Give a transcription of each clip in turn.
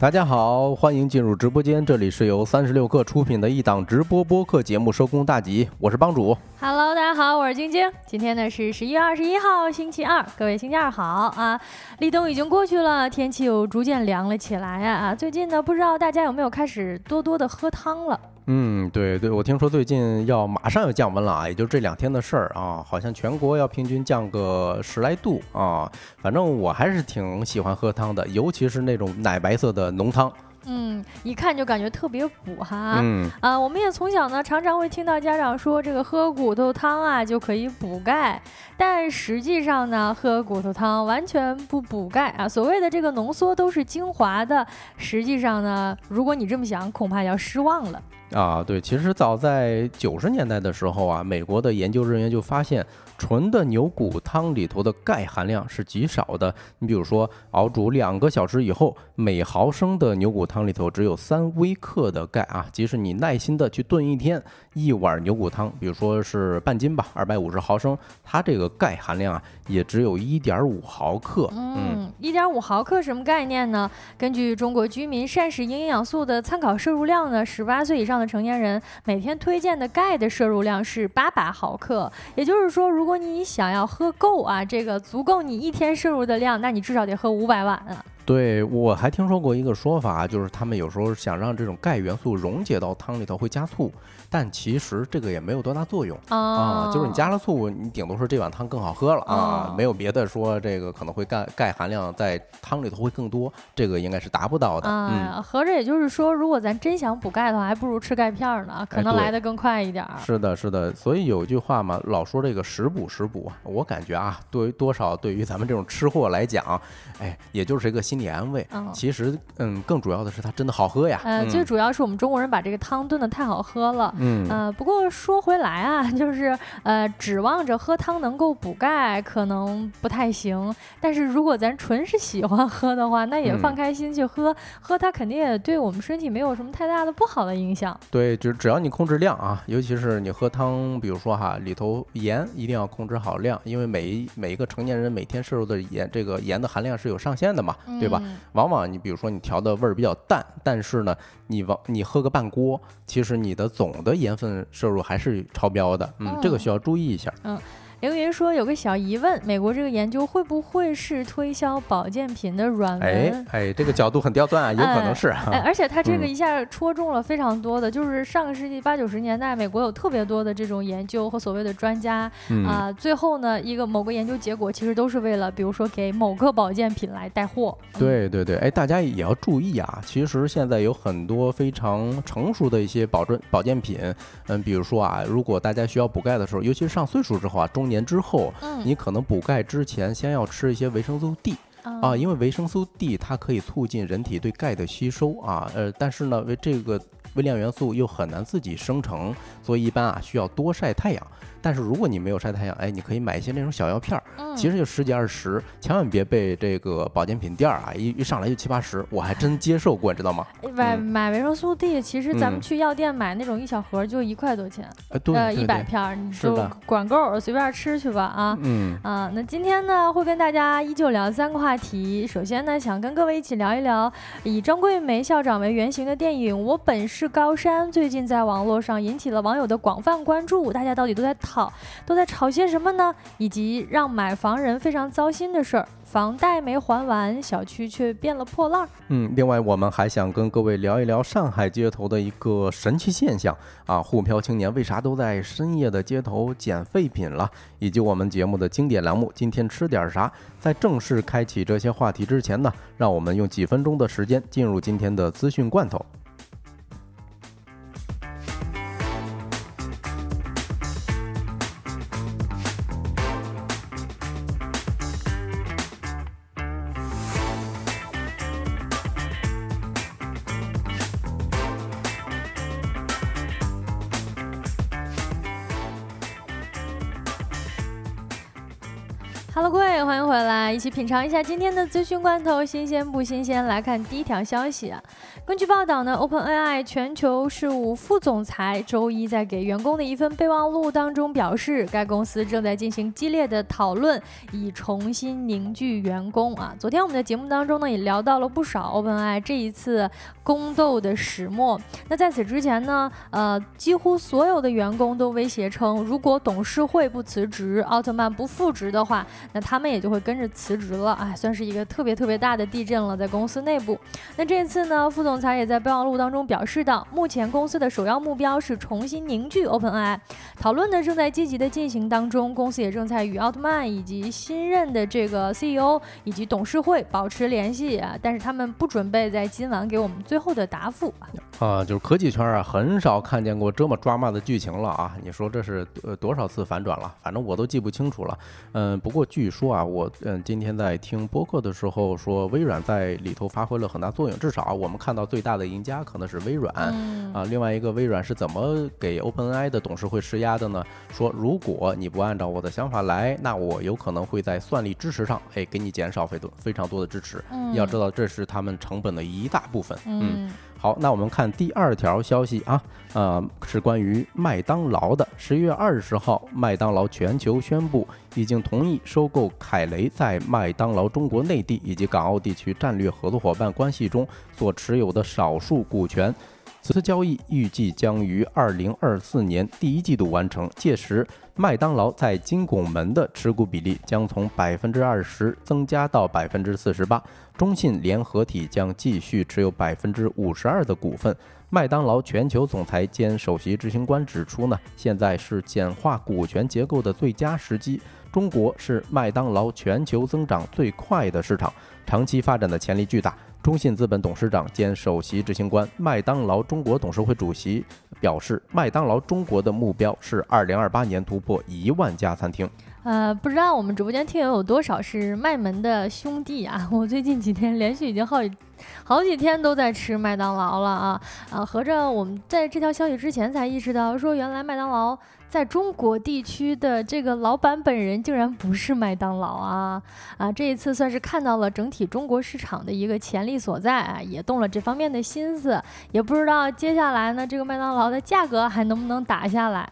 大家好，欢迎进入直播间，这里是由三十六氪出品的一档直播播客节目《收工大吉》，我是帮主。Hello，大家好，我是晶晶。今天呢是十一月二十一号，星期二，各位星期二好啊！立冬已经过去了，天气又逐渐凉了起来啊！啊，最近呢，不知道大家有没有开始多多的喝汤了？嗯，对对，我听说最近要马上要降温了啊，也就这两天的事儿啊，好像全国要平均降个十来度啊。反正我还是挺喜欢喝汤的，尤其是那种奶白色的浓汤。嗯，一看就感觉特别补哈。嗯啊，我们也从小呢常常会听到家长说，这个喝骨头汤啊就可以补钙，但实际上呢，喝骨头汤完全不补钙啊。所谓的这个浓缩都是精华的，实际上呢，如果你这么想，恐怕要失望了。啊，对，其实早在九十年代的时候啊，美国的研究人员就发现，纯的牛骨汤里头的钙含量是极少的。你比如说，熬煮两个小时以后，每毫升的牛骨汤里头只有三微克的钙啊。即使你耐心的去炖一天，一碗牛骨汤，比如说是半斤吧，二百五十毫升，它这个钙含量啊，也只有一点五毫克。嗯，一点五毫克什么概念呢？根据中国居民膳食营养素的参考摄入量呢，十八岁以上的成年人每天推荐的钙的摄入量是八百毫克。也就是说，如如果你想要喝够啊，这个足够你一天摄入的量，那你至少得喝五百碗啊。对，我还听说过一个说法，就是他们有时候想让这种钙元素溶解到汤里头会加醋，但其实这个也没有多大作用啊，就是你加了醋，你顶多说这碗汤更好喝了啊，哦没有别的说这个可能会钙钙含量在汤里头会更多，这个应该是达不到的。嗯，啊，合着也就是说，如果咱真想补钙的话，还不如吃钙片儿呢，可能来的更快一点儿。是的，是的，所以有一句话嘛，老说这个食补食补，我感觉啊，对于多少对于咱们这种吃货来讲，哎，也就是一个心理安慰。嗯其实，嗯，更主要的是它真的好喝呀。呃，嗯最主要是我们中国人把这个汤炖的太好喝了。嗯呃，不过说回来啊，就是呃，指望着喝汤能够补钙，可能不太行。但是如果咱纯是喜欢喝的话，那也嗯放开心去喝，喝它肯定也对我们身体没有什么太大的不好的影响。对，只只要你控制量啊，尤其是你喝汤，比如说哈，里头盐一定要控制好量，因为每一每一个成年人每天摄入的盐，这个盐的含量是有上限的嘛，对吧？嗯往往你比如说你调的味儿比较淡，但是呢，你往你喝个半锅，其实你的总的盐分摄入还是超标的，嗯，这个需要注意一下。凌云说有个小疑问，美国这个研究会不会是推销保健品的软哎文？哎，这个角度很刁钻啊，有可能是啊。哎，而且他这个嗯一下戳中了非常多的，就是上个世纪八九十年代，美国有特别多的这种研究和所谓的专家嗯啊、最后呢，一个某个研究结果其实都是为了，比如说给某个保健品来带货。嗯，对对对，哎，大家也要注意啊！其实现在有很多非常成熟的一些保证保健品，嗯，比如说啊，如果大家需要补钙的时候，尤其是上岁数之后啊，中年之后，嗯你可能补钙之前先要吃一些维生素 D 啊，因为维生素 D 它可以促进人体对钙的吸收啊，呃，但是呢，为这个微量元素又很难自己生成，所以一般啊需要多晒太阳。但是如果你没有晒太阳，哎，你可以买一些那种小药片儿，嗯其实就十几二十，千万别被这个保健品店儿啊一一上来就七八十，我还真接受过，你知道吗？买嗯买维生素 D，其实咱们嗯去药店买那种一小盒就一块多钱，呃，一百片儿，你就管够，随便吃去吧啊。嗯，啊，那今天呢，会跟大家依旧聊三个话题。首先呢，想跟各位一起聊一聊以张桂梅校长为原型的电影《我本是高山》，最近在网络上引起了网友的广泛关注。大家到底都在讨好都在吵些什么呢？以及让买房人非常糟心的事儿，房贷没还完，小区却变了破烂儿。嗯，另外我们还想跟各位聊一聊上海街头的一个神奇现象啊，沪漂青年为啥都在深夜的街头捡废品了，以及我们节目的经典栏目今天吃点啥。在正式开启这些话题之前呢，让我们用几分钟的时间进入今天的资讯罐头。品尝一下今天的资讯罐头，新鲜不新鲜？来看第一条消息啊。根据报道呢，OpenAI 全球事务副总裁周一在给员工的一份备忘录当中表示，该公司正在进行激烈的讨论，以重新凝聚员工啊。昨天我们的节目当中呢，也聊到了不少 OpenAI 这一次宫斗的始末。那在此之前呢，呃，几乎所有的员工都威胁称，如果董事会不辞职，奥特曼不复职的话。那他们也就会跟着辞职了，哎，算是一个特别特别大的地震了，在公司内部。那这次呢，副总裁也在备忘录当中表示到，目前公司的首要目标是重新凝聚 OpenAI，讨论呢正在积极的进行当中，公司也正在与奥特曼以及新任的这个 CEO 以及董事会保持联系啊，但是他们不准备在今晚给我们最后的答复啊。就是科技圈啊，很少看见过这么抓马的剧情了啊！你说这是呃多少次反转了？反正我都记不清楚了。嗯，不过。据说啊，我嗯今天在听播客的时候说，微软在里头发挥了很大作用。至少我们看到最大的赢家可能是微软啊。另外一个，微软是怎么给 OpenAI 的董事会施压的呢？说如果你不按照我的想法来，那我有可能会在算力支持上，哎，给你减少非多非常多的支持。要知道，这是他们成本的一大部分。嗯。好，那我们看第二条消息啊，呃，是关于麦当劳的。十一月二十号，麦当劳全球宣布已经同意收购凯雷在麦当劳中国内地以及港澳地区战略合作伙伴关系中所持有的少数股权。此次交易预计将于二零二四年第一季度完成，届时麦当劳在金拱门的持股比例将从百分之二十增加到百分之四十八。中信联合体将继续持有百分之五十二的股份。麦当劳全球总裁兼首席执行官指出呢，现在是简化股权结构的最佳时机。中国是麦当劳全球增长最快的市场，长期发展的潜力巨大。中信资本董事长兼首席执行官、麦当劳中国董事会主席表示，麦当劳中国的目标是二零二八年突破一万家餐厅。呃，不知道我们直播间听友有多少是麦门的兄弟啊？我最近几天连续已经好几好几天都在吃麦当劳了啊！啊，合着我们在这条消息之前才意识到，说原来麦当劳在中国地区的这个老板本人竟然不是麦当劳啊！啊，这一次算是看到了整体中国市场的一个潜力所在啊，也动了这方面的心思，也不知道接下来呢，这个麦当劳的价格还能不能打下来。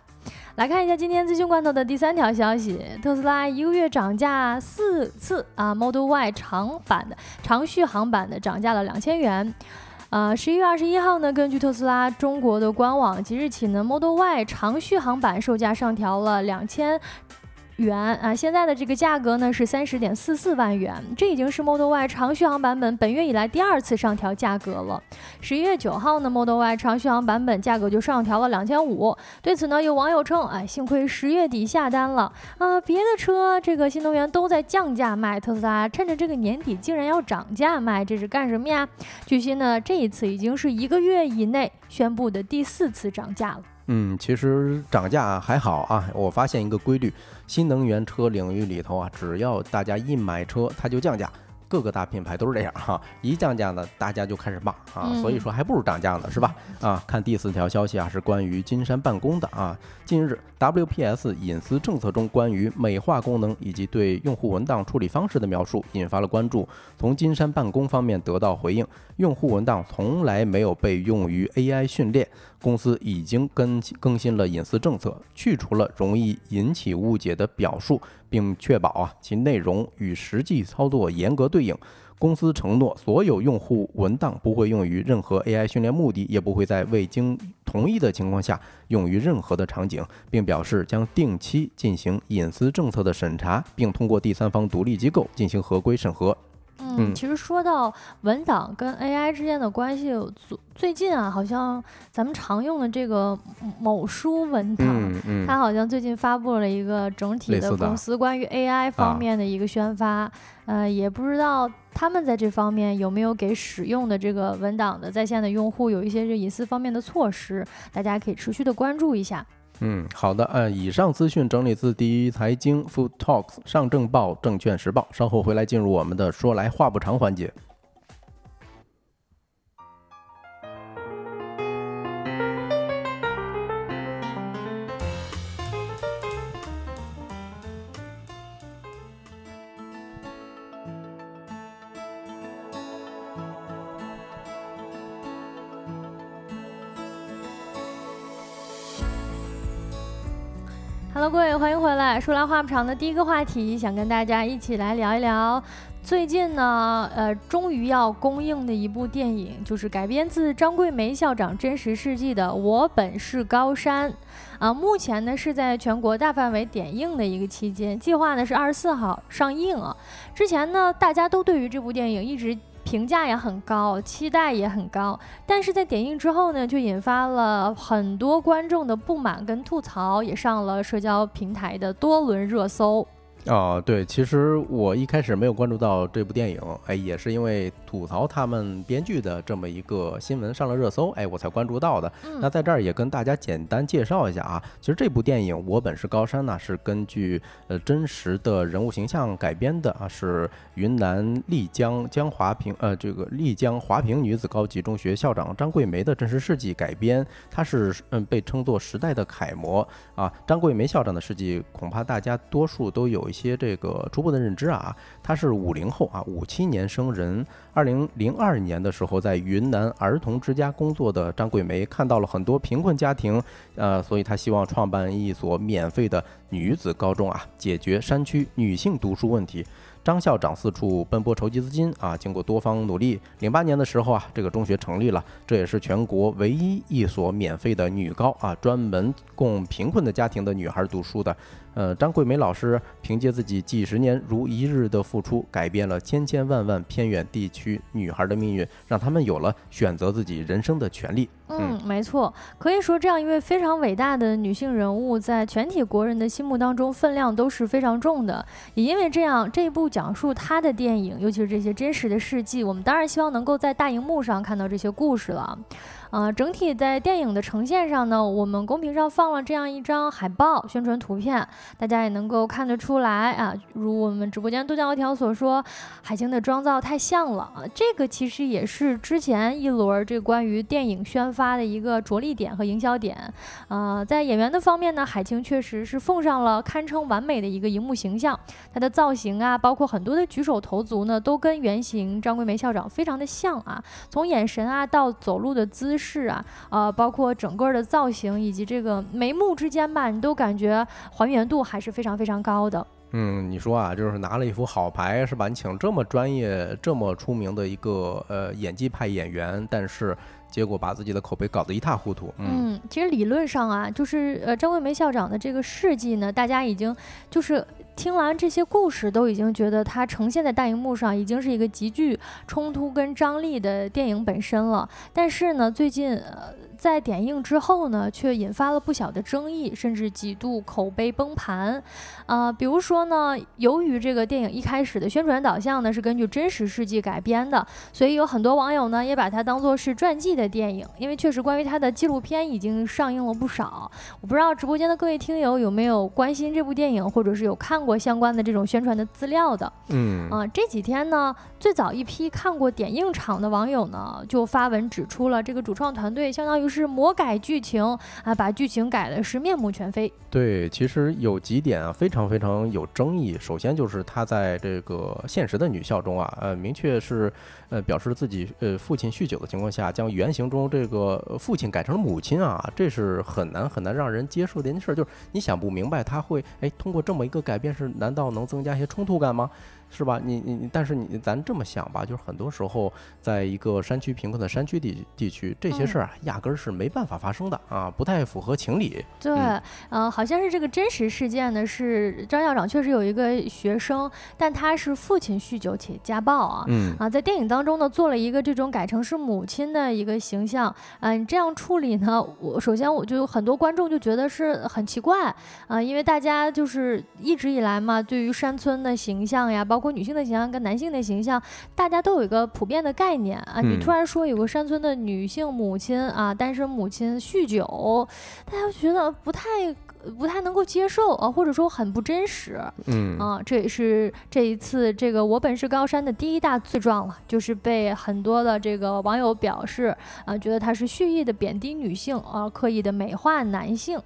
来看一下今天资讯罐头的第三条消息：特斯拉一个月涨价四次啊，Model Y 长版的长续航版的涨价了两千元。呃，十一月二十一号呢，根据特斯拉中国的官网，即日起呢，Model Y 长续航版售价上调了两千。元啊，现在的这个价格呢是三十点四四万元，这已经是 Model Y 长续航版本本月以来第二次上调价格了。十一月九号呢，Model Y 长续航版本价格就上调了两千五。对此呢，有网友称，哎，幸亏十月底下单了啊，别的车这个新能源都在降价卖，特斯拉趁着这个年底竟然要涨价卖，这是干什么呀？据悉呢，这一次已经是一个月以内宣布的第四次涨价了。嗯，其实涨价还好啊。我发现一个规律，新能源车领域里头啊，只要大家一买车，它就降价。各个大品牌都是这样哈，一降价呢，大家就开始骂啊，所以说还不如涨价呢，是吧？啊，看第四条消息啊，是关于金山办公的啊。近日，WPS 隐私政策中关于美化功能以及对用户文档处理方式的描述引发了关注。从金山办公方面得到回应，用户文档从来没有被用于 AI 训练，公司已经更更新了隐私政策，去除了容易引起误解的表述。并确保啊其内容与实际操作严格对应。公司承诺，所有用户文档不会用于任何 AI 训练目的，也不会在未经同意的情况下用于任何的场景，并表示将定期进行隐私政策的审查，并通过第三方独立机构进行合规审核。嗯，其实说到文档跟 AI 之间的关系，最最近啊，好像咱们常用的这个某书文档，它好像最近发布了一个整体的公司关于 AI 方面的一个宣发，呃，也不知道他们在这方面有没有给使用的这个文档的在线的用户有一些这隐私方面的措施，大家可以持续的关注一下。嗯，好的，呃，以上资讯整理自第一财经、Food Talks、上证报、证券时报，稍后回来进入我们的说来话不长环节。Hello，各位，欢迎回来。说来话不长的第一个话题，想跟大家一起来聊一聊。最近呢，呃，终于要公映的一部电影，就是改编自张桂梅校长真实事迹的《我本是高山》啊。目前呢是在全国大范围点映的一个期间，计划呢是二十四号上映啊。之前呢，大家都对于这部电影一直评价也很高，期待也很高，但是在点映之后呢，就引发了很多观众的不满跟吐槽，也上了社交平台的多轮热搜。哦，对，其实我一开始没有关注到这部电影，哎，也是因为吐槽他们编剧的这么一个新闻上了热搜，哎，我才关注到的。那在这儿也跟大家简单介绍一下啊，其实这部电影《我本是高山》呢，是根据呃真实的人物形象改编的啊，是云南丽江江华坪呃这个丽江华坪女子高级中学校长张桂梅的真实事迹改编，她是嗯被称作时代的楷模啊。张桂梅校长的事迹，恐怕大家多数都有。一些这个初步的认知啊，他是五零后啊，五七年生人。二零零二年的时候，在云南儿童之家工作的张桂梅看到了很多贫困家庭，呃，所以她希望创办一所免费的女子高中啊，解决山区女性读书问题。张校长四处奔波筹集资金啊，经过多方努力，零八年的时候啊，这个中学成立了，这也是全国唯一一所免费的女高啊，专门供贫困的家庭的女孩读书的。呃，张桂梅老师凭借自己几十年如一日的付出，改变了千千万万偏远地区女孩的命运，让他们有了选择自己人生的权利。嗯，没错，可以说这样一位非常伟大的女性人物，在全体国人的心目当中分量都是非常重的。也因为这样，这一部讲述她的电影，尤其是这些真实的事迹，我们当然希望能够在大荧幕上看到这些故事了。啊，整体在电影的呈现上呢，我们公屏上放了这样一张海报宣传图片，大家也能够看得出来啊。如我们直播间杜江油条所说，海清的妆造太像了啊。这个其实也是之前一轮这关于电影宣发的一个着力点和营销点。啊，在演员的方面呢，海清确实是奉上了堪称完美的一个荧幕形象，她的造型啊，包括很多的举手投足呢，都跟原型张桂梅校长非常的像啊。从眼神啊到走路的姿势。是啊，呃，包括整个的造型以及这个眉目之间吧，你都感觉还原度还是非常非常高的。嗯，你说啊，就是拿了一副好牌是吧？你请这么专业、这么出名的一个呃演技派演员，但是结果把自己的口碑搞得一塌糊涂。嗯，其实理论上啊，就是呃张桂梅校长的这个事迹呢，大家已经就是。听完这些故事，都已经觉得它呈现在大荧幕上，已经是一个极具冲突跟张力的电影本身了。但是呢，最近呃。在点映之后呢，却引发了不小的争议，甚至几度口碑崩盘。啊，比如说呢，由于这个电影一开始的宣传导向呢是根据真实事迹改编的，所以有很多网友呢也把它当做是传记的电影。因为确实关于它的纪录片已经上映了不少。我不知道直播间的各位听友有没有关心这部电影，或者是有看过相关的这种宣传的资料的。嗯，啊，这几天呢，最早一批看过点映场的网友呢就发文指出了这个主创团队相当于。是魔改剧情啊，把剧情改的是面目全非。对，其实有几点啊，非常非常有争议。首先就是他在这个现实的女校中啊，呃，明确是呃表示自己呃父亲酗酒的情况下，将原型中这个父亲改成了母亲啊，这是很难很难让人接受的一件事。就是你想不明白，他会哎通过这么一个改变，是难道能增加一些冲突感吗？是吧？你你你但是你咱这么想吧，就是很多时候，在一个山区贫困的山区地地区，这些事儿啊，压根儿是没办法发生的啊，不太符合情理。对，呃，好像是这个真实事件呢，是张校长确实有一个学生，但他是父亲酗酒且家暴啊。嗯啊，在电影当中呢，做了一个这种改成是母亲的一个形象。嗯，这样处理呢，我首先我就很多观众就觉得是很奇怪啊，因为大家就是一直以来嘛，对于山村的形象呀，包包括女性的形象跟男性的形象，大家都有一个普遍的概念啊。你突然说有个山村的女性母亲啊，单身母亲酗酒，大家觉得不太不太能够接受啊，或者说很不真实。嗯啊，这也是这一次这个我本是高山的第一大罪状了，就是被很多的这个网友表示啊，觉得他是蓄意的贬低女性啊，刻意的美化男性。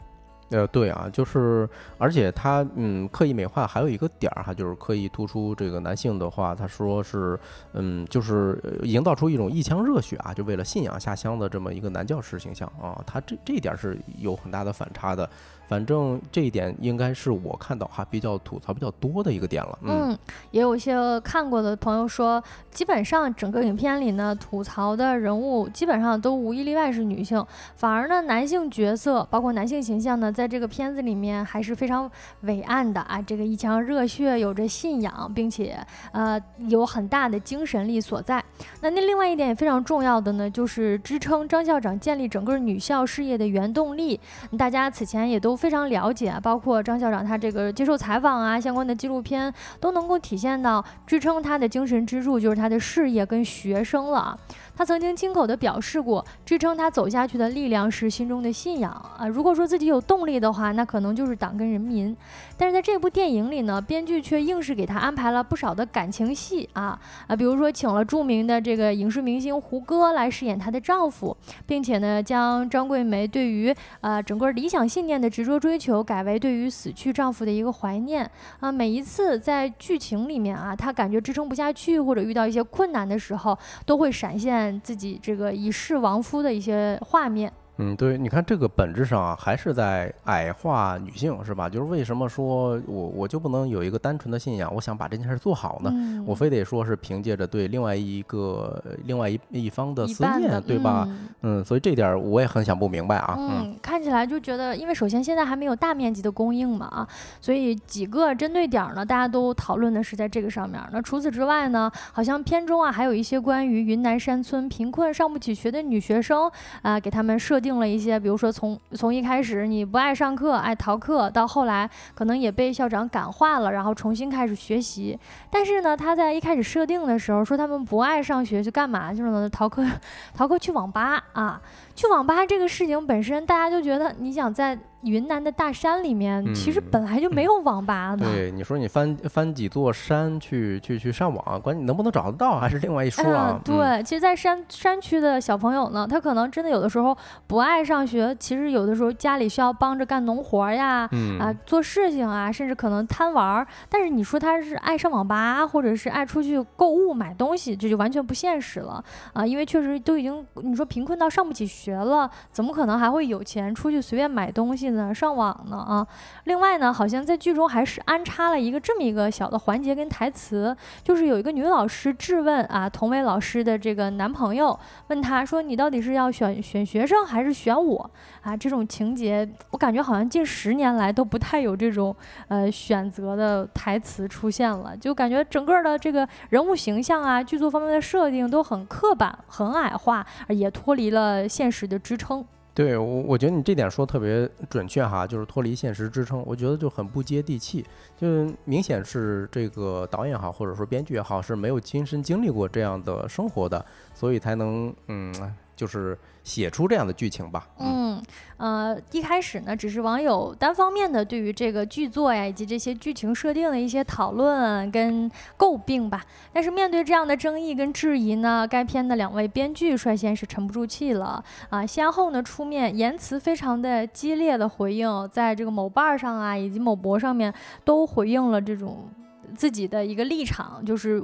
呃，对啊，就是，而且他嗯，刻意美化还有一个点儿哈，就是刻意突出这个男性的话，他说是嗯，就是营造出一种一腔热血啊，就为了信仰下乡的这么一个男教师形象啊，他这这一点是有很大的反差的。反正这一点应该是我看到哈比较吐槽比较多的一个点了。嗯，也有一些看过的朋友说，基本上整个影片里呢，吐槽的人物基本上都无一例外是女性，反而呢，男性角色包括男性形象呢，在这个片子里面还是非常伟岸的啊，这个一腔热血，有着信仰，并且呃有很大的精神力所在。那那另外一点也非常重要的呢，就是支撑张校长建立整个女校事业的原动力。大家此前也都。非常了解，包括张校长他这个接受采访啊，相关的纪录片都能够体现到支撑他的精神支柱就是他的事业跟学生了。他曾经亲口的表示过，支撑他走下去的力量是心中的信仰啊。如果说自己有动力的话，那可能就是党跟人民。但是在这部电影里呢，编剧却硬是给他安排了不少的感情戏啊啊，比如说请了著名的这个影视明星胡歌来饰演她的丈夫，并且呢，将张桂梅对于呃整个理想信念的执着追求改为对于死去丈夫的一个怀念啊。每一次在剧情里面啊，她感觉支撑不下去或者遇到一些困难的时候，都会闪现。自己这个已逝亡夫的一些画面。嗯，对，你看这个本质上啊，还是在矮化女性，是吧？就是为什么说我我就不能有一个单纯的信仰，我想把这件事做好呢？我非得说是凭借着对另外一个另外一一方的思念，对吧？嗯，所以这点我也很想不明白啊。嗯，看起来就觉得，因为首先现在还没有大面积的供应嘛啊，所以几个针对点呢，大家都讨论的是在这个上面。那除此之外呢，好像片中啊还有一些关于云南山村贫困上不起学的女学生啊，给他们设。定了一些，比如说从从一开始你不爱上课，爱逃课，到后来可能也被校长感化了，然后重新开始学习。但是呢，他在一开始设定的时候说他们不爱上学，去干嘛去了呢？逃课，逃课去网吧啊。去网吧这个事情本身，大家就觉得你想在云南的大山里面，其实本来就没有网吧的。对，你说你翻翻几座山去去去上网，关键你能不能找得到还是另外一说啊。对，其实，在山山区的小朋友呢，他可能真的有的时候不爱上学，其实有的时候家里需要帮着干农活呀，啊，做事情啊，甚至可能贪玩儿。但是你说他是爱上网吧，或者是爱出去购物买东西，这就完全不现实了啊！因为确实都已经，你说贫困到上不起学。学了，怎么可能还会有钱出去随便买东西呢？上网呢啊！另外呢，好像在剧中还是安插了一个这么一个小的环节跟台词，就是有一个女老师质问啊，同为老师的这个男朋友，问他说：“你到底是要选选学生还是选我？”啊，这种情节我感觉好像近十年来都不太有这种呃选择的台词出现了，就感觉整个的这个人物形象啊，剧作方面的设定都很刻板、很矮化，也脱离了现实。实的支撑，对我我觉得你这点说特别准确哈，就是脱离现实支撑，我觉得就很不接地气，就明显是这个导演好或者说编剧也好是没有亲身经历过这样的生活的，所以才能嗯。就是写出这样的剧情吧。嗯，呃，一开始呢，只是网友单方面的对于这个剧作呀以及这些剧情设定的一些讨论跟诟病吧。但是面对这样的争议跟质疑呢，该片的两位编剧率先是沉不住气了啊，先后呢出面言辞非常的激烈的回应，在这个某瓣上啊以及某博上面都回应了这种自己的一个立场，就是。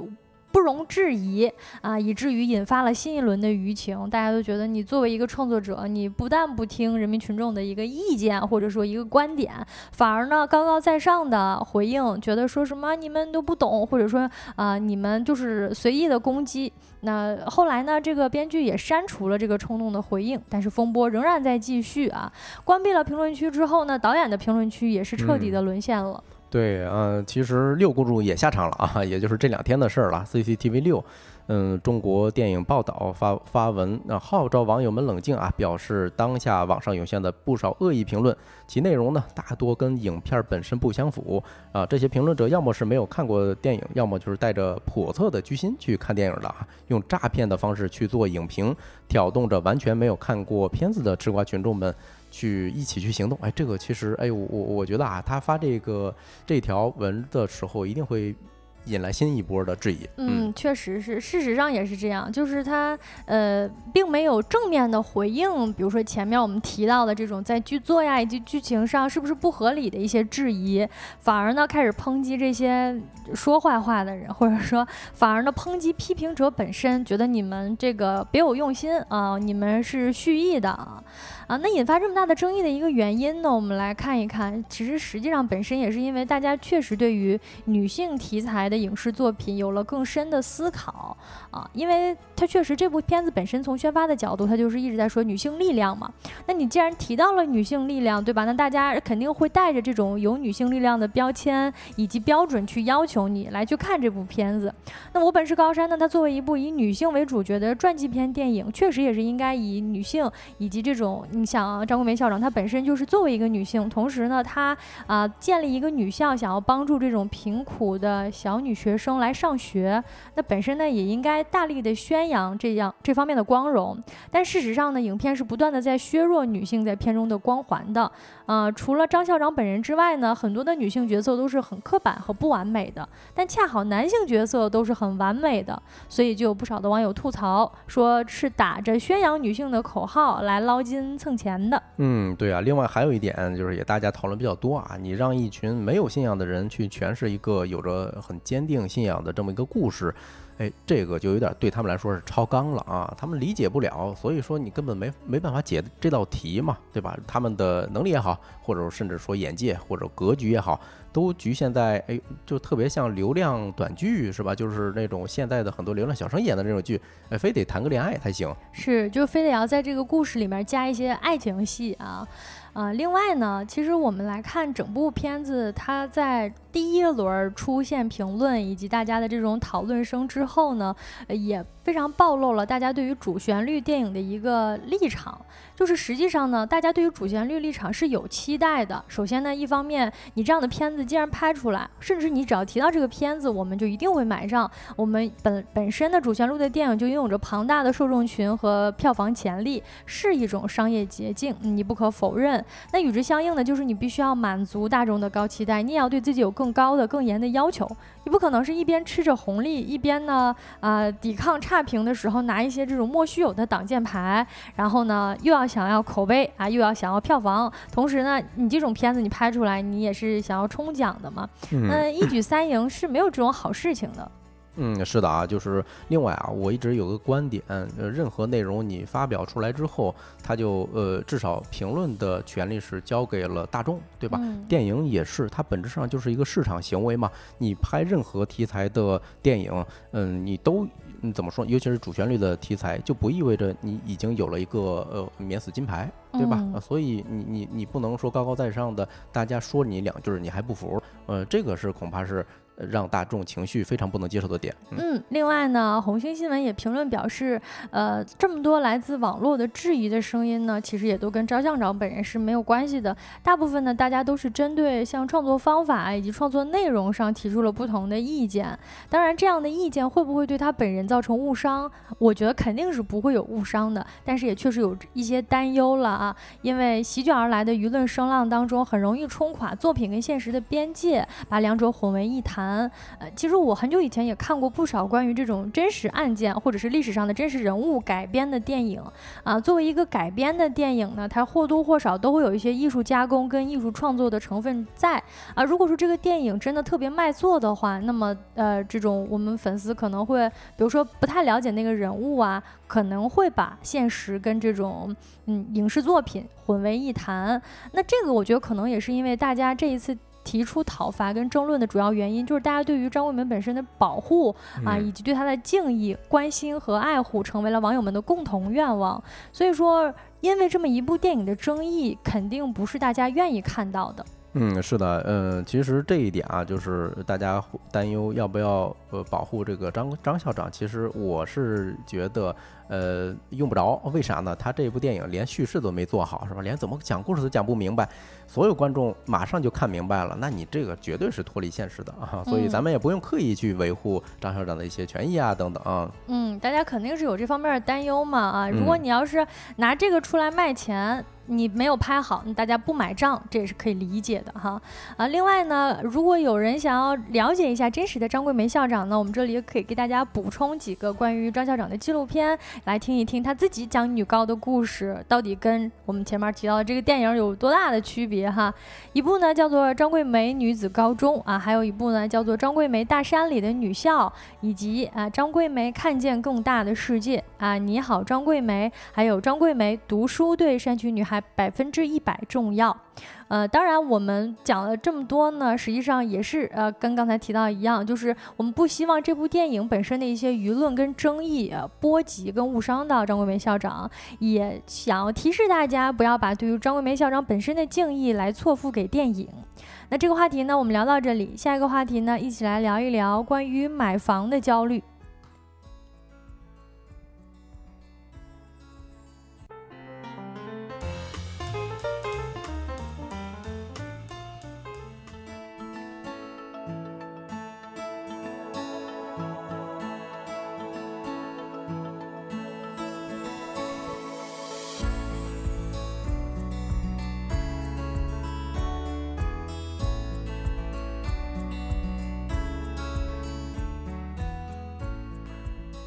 不容置疑啊，以至于引发了新一轮的舆情。大家都觉得你作为一个创作者，你不但不听人民群众的一个意见或者说一个观点，反而呢高高在上的回应，觉得说什么你们都不懂，或者说啊你们就是随意的攻击。那后来呢，这个编剧也删除了这个冲动的回应，但是风波仍然在继续啊。关闭了评论区之后呢，导演的评论区也是彻底的沦陷了。对，嗯，其实六公主也下场了啊，也就是这两天的事儿了。CCTV 六，嗯，中国电影报道发发文，那号召网友们冷静啊，表示当下网上涌现的不少恶意评论，其内容呢大多跟影片本身不相符啊。这些评论者要么是没有看过电影，要么就是带着叵测的居心去看电影的啊，用诈骗的方式去做影评，挑动着完全没有看过片子的吃瓜群众们。去一起去行动，哎，这个其实，哎，我我我觉得啊，他发这个这条文的时候，一定会引来新一波的质疑。嗯，确实是，事实上也是这样，就是他呃，并没有正面的回应，比如说前面我们提到的这种在剧作呀以及剧情上是不是不合理的一些质疑，反而呢开始抨击这些说坏话的人，或者说反而呢抨击批评者本身，觉得你们这个别有用心啊，你们是蓄意的啊。啊，那引发这么大的争议的一个原因呢？我们来看一看，其实实际上本身也是因为大家确实对于女性题材的影视作品有了更深的思考啊，因为它确实这部片子本身从宣发的角度，它就是一直在说女性力量嘛。那你既然提到了女性力量，对吧？那大家肯定会带着这种有女性力量的标签以及标准去要求你来去看这部片子。那我本是高山呢，它作为一部以女性为主角的传记片电影，确实也是应该以女性以及这种。你想，张桂梅校长她本身就是作为一个女性，同时呢，她啊建立一个女校，想要帮助这种贫苦的小女学生来上学，那本身呢也应该大力的宣扬这样这方面的光荣。但事实上呢，影片是不断的在削弱女性在片中的光环的。呃，除了张校长本人之外呢，很多的女性角色都是很刻板和不完美的，但恰好男性角色都是很完美的，所以就有不少的网友吐槽，说是打着宣扬女性的口号来捞金蹭钱的。嗯，对啊。另外还有一点就是也大家讨论比较多啊，你让一群没有信仰的人去诠释一个有着很坚定信仰的这么一个故事。哎，这个就有点对他们来说是超纲了啊，他们理解不了，所以说你根本没没办法解这道题嘛，对吧？他们的能力也好，或者甚至说眼界或者格局也好，都局限在哎，就特别像流量短剧是吧？就是那种现在的很多流量小生演的那种剧，哎，非得谈个恋爱才行。是，就非得要在这个故事里面加一些爱情戏啊。啊，另外呢，其实我们来看整部片子，它在第一轮出现评论以及大家的这种讨论声之后呢，也非常暴露了大家对于主旋律电影的一个立场。就是实际上呢，大家对于主旋律立场是有期待的。首先呢，一方面，你这样的片子既然拍出来，甚至你只要提到这个片子，我们就一定会买账。我们本本身的主旋律的电影就拥有着庞大的受众群和票房潜力，是一种商业捷径，你不可否认。那与之相应的，就是你必须要满足大众的高期待，你也要对自己有更高的、更严的要求。你不可能是一边吃着红利，一边呢，啊，抵抗差评的时候拿一些这种莫须有的挡箭牌，然后呢，又要想要口碑啊，又要想要票房，同时呢，你这种片子你拍出来，你也是想要冲奖的嘛？那一举三赢是没有这种好事情的。嗯，是的啊，就是另外啊，我一直有个观点，呃，任何内容你发表出来之后，它就呃，至少评论的权利是交给了大众，对吧？电影也是，它本质上就是一个市场行为嘛。你拍任何题材的电影，嗯，你都你怎么说？尤其是主旋律的题材，就不意味着你已经有了一个呃免死金牌，对吧？所以你你你不能说高高在上的，大家说你两句你还不服，呃，这个是恐怕是。让大众情绪非常不能接受的点。嗯，另外呢，红星新闻也评论表示，呃，这么多来自网络的质疑的声音呢，其实也都跟张校长本人是没有关系的。大部分呢，大家都是针对像创作方法以及创作内容上提出了不同的意见。当然，这样的意见会不会对他本人造成误伤？我觉得肯定是不会有误伤的。但是也确实有一些担忧了啊，因为席卷而来的舆论声浪当中，很容易冲垮作品跟现实的边界，把两者混为一谈谈。呃，其实我很久以前也看过不少关于这种真实案件或者是历史上的真实人物改编的电影啊。作为一个改编的电影呢，它或多或少都会有一些艺术加工跟艺术创作的成分在啊。如果说这个电影真的特别卖座的话，那么呃，这种我们粉丝可能会，比如说不太了解那个人物啊，可能会把现实跟这种嗯影视作品混为一谈。那这个我觉得可能也是因为大家这一次。提出讨伐跟争论的主要原因，就是大家对于张桂梅本身的保护啊，以及对她的敬意、关心和爱护，成为了网友们的共同愿望。所以说，因为这么一部电影的争议，肯定不是大家愿意看到的。嗯，是的，嗯，其实这一点啊，就是大家担忧要不要呃保护这个张张校长。其实我是觉得。呃，用不着，为啥呢？他这部电影连叙事都没做好，是吧？连怎么讲故事都讲不明白，所有观众马上就看明白了。那你这个绝对是脱离现实的啊！所以咱们也不用刻意去维护张校长的一些权益啊，等等啊。嗯，大家肯定是有这方面的担忧嘛啊！如果你要是拿这个出来卖钱，你没有拍好，大家不买账，这也是可以理解的哈。啊，另外呢，如果有人想要了解一下真实的张桂梅校长呢，我们这里也可以给大家补充几个关于张校长的纪录片，来听一听他自己讲女高的故事，到底跟我们前面提到的这个电影有多大的区别哈。一部呢叫做《张桂梅女子高中》啊，还有一部呢叫做《张桂梅大山里的女校》，以及啊张桂梅看见更大的世界啊，你好张桂梅，还有张桂梅读书对山区女孩。百分之一百重要，呃，当然我们讲了这么多呢，实际上也是呃跟刚才提到一样，就是我们不希望这部电影本身的一些舆论跟争议波及跟误伤到张桂梅校长，也想要提示大家不要把对于张桂梅校长本身的敬意来错付给电影。那这个话题呢，我们聊到这里，下一个话题呢，一起来聊一聊关于买房的焦虑。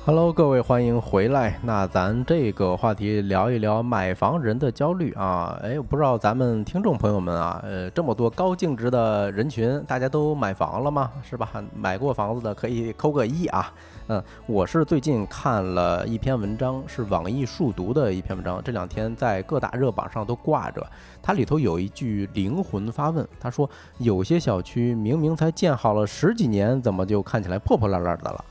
Hello，各位，欢迎回来。那咱这个话题聊一聊买房人的焦虑啊。哎，我不知道咱们听众朋友们啊，呃，这么多高净值的人群，大家都买房了吗？是吧？买过房子的可以扣个一啊。嗯，我是最近看了一篇文章，是网易数读的一篇文章，这两天在各大热榜上都挂着。它里头有一句灵魂发问，他说：有些小区明明才建好了十几年，怎么就看起来破破烂烂的了？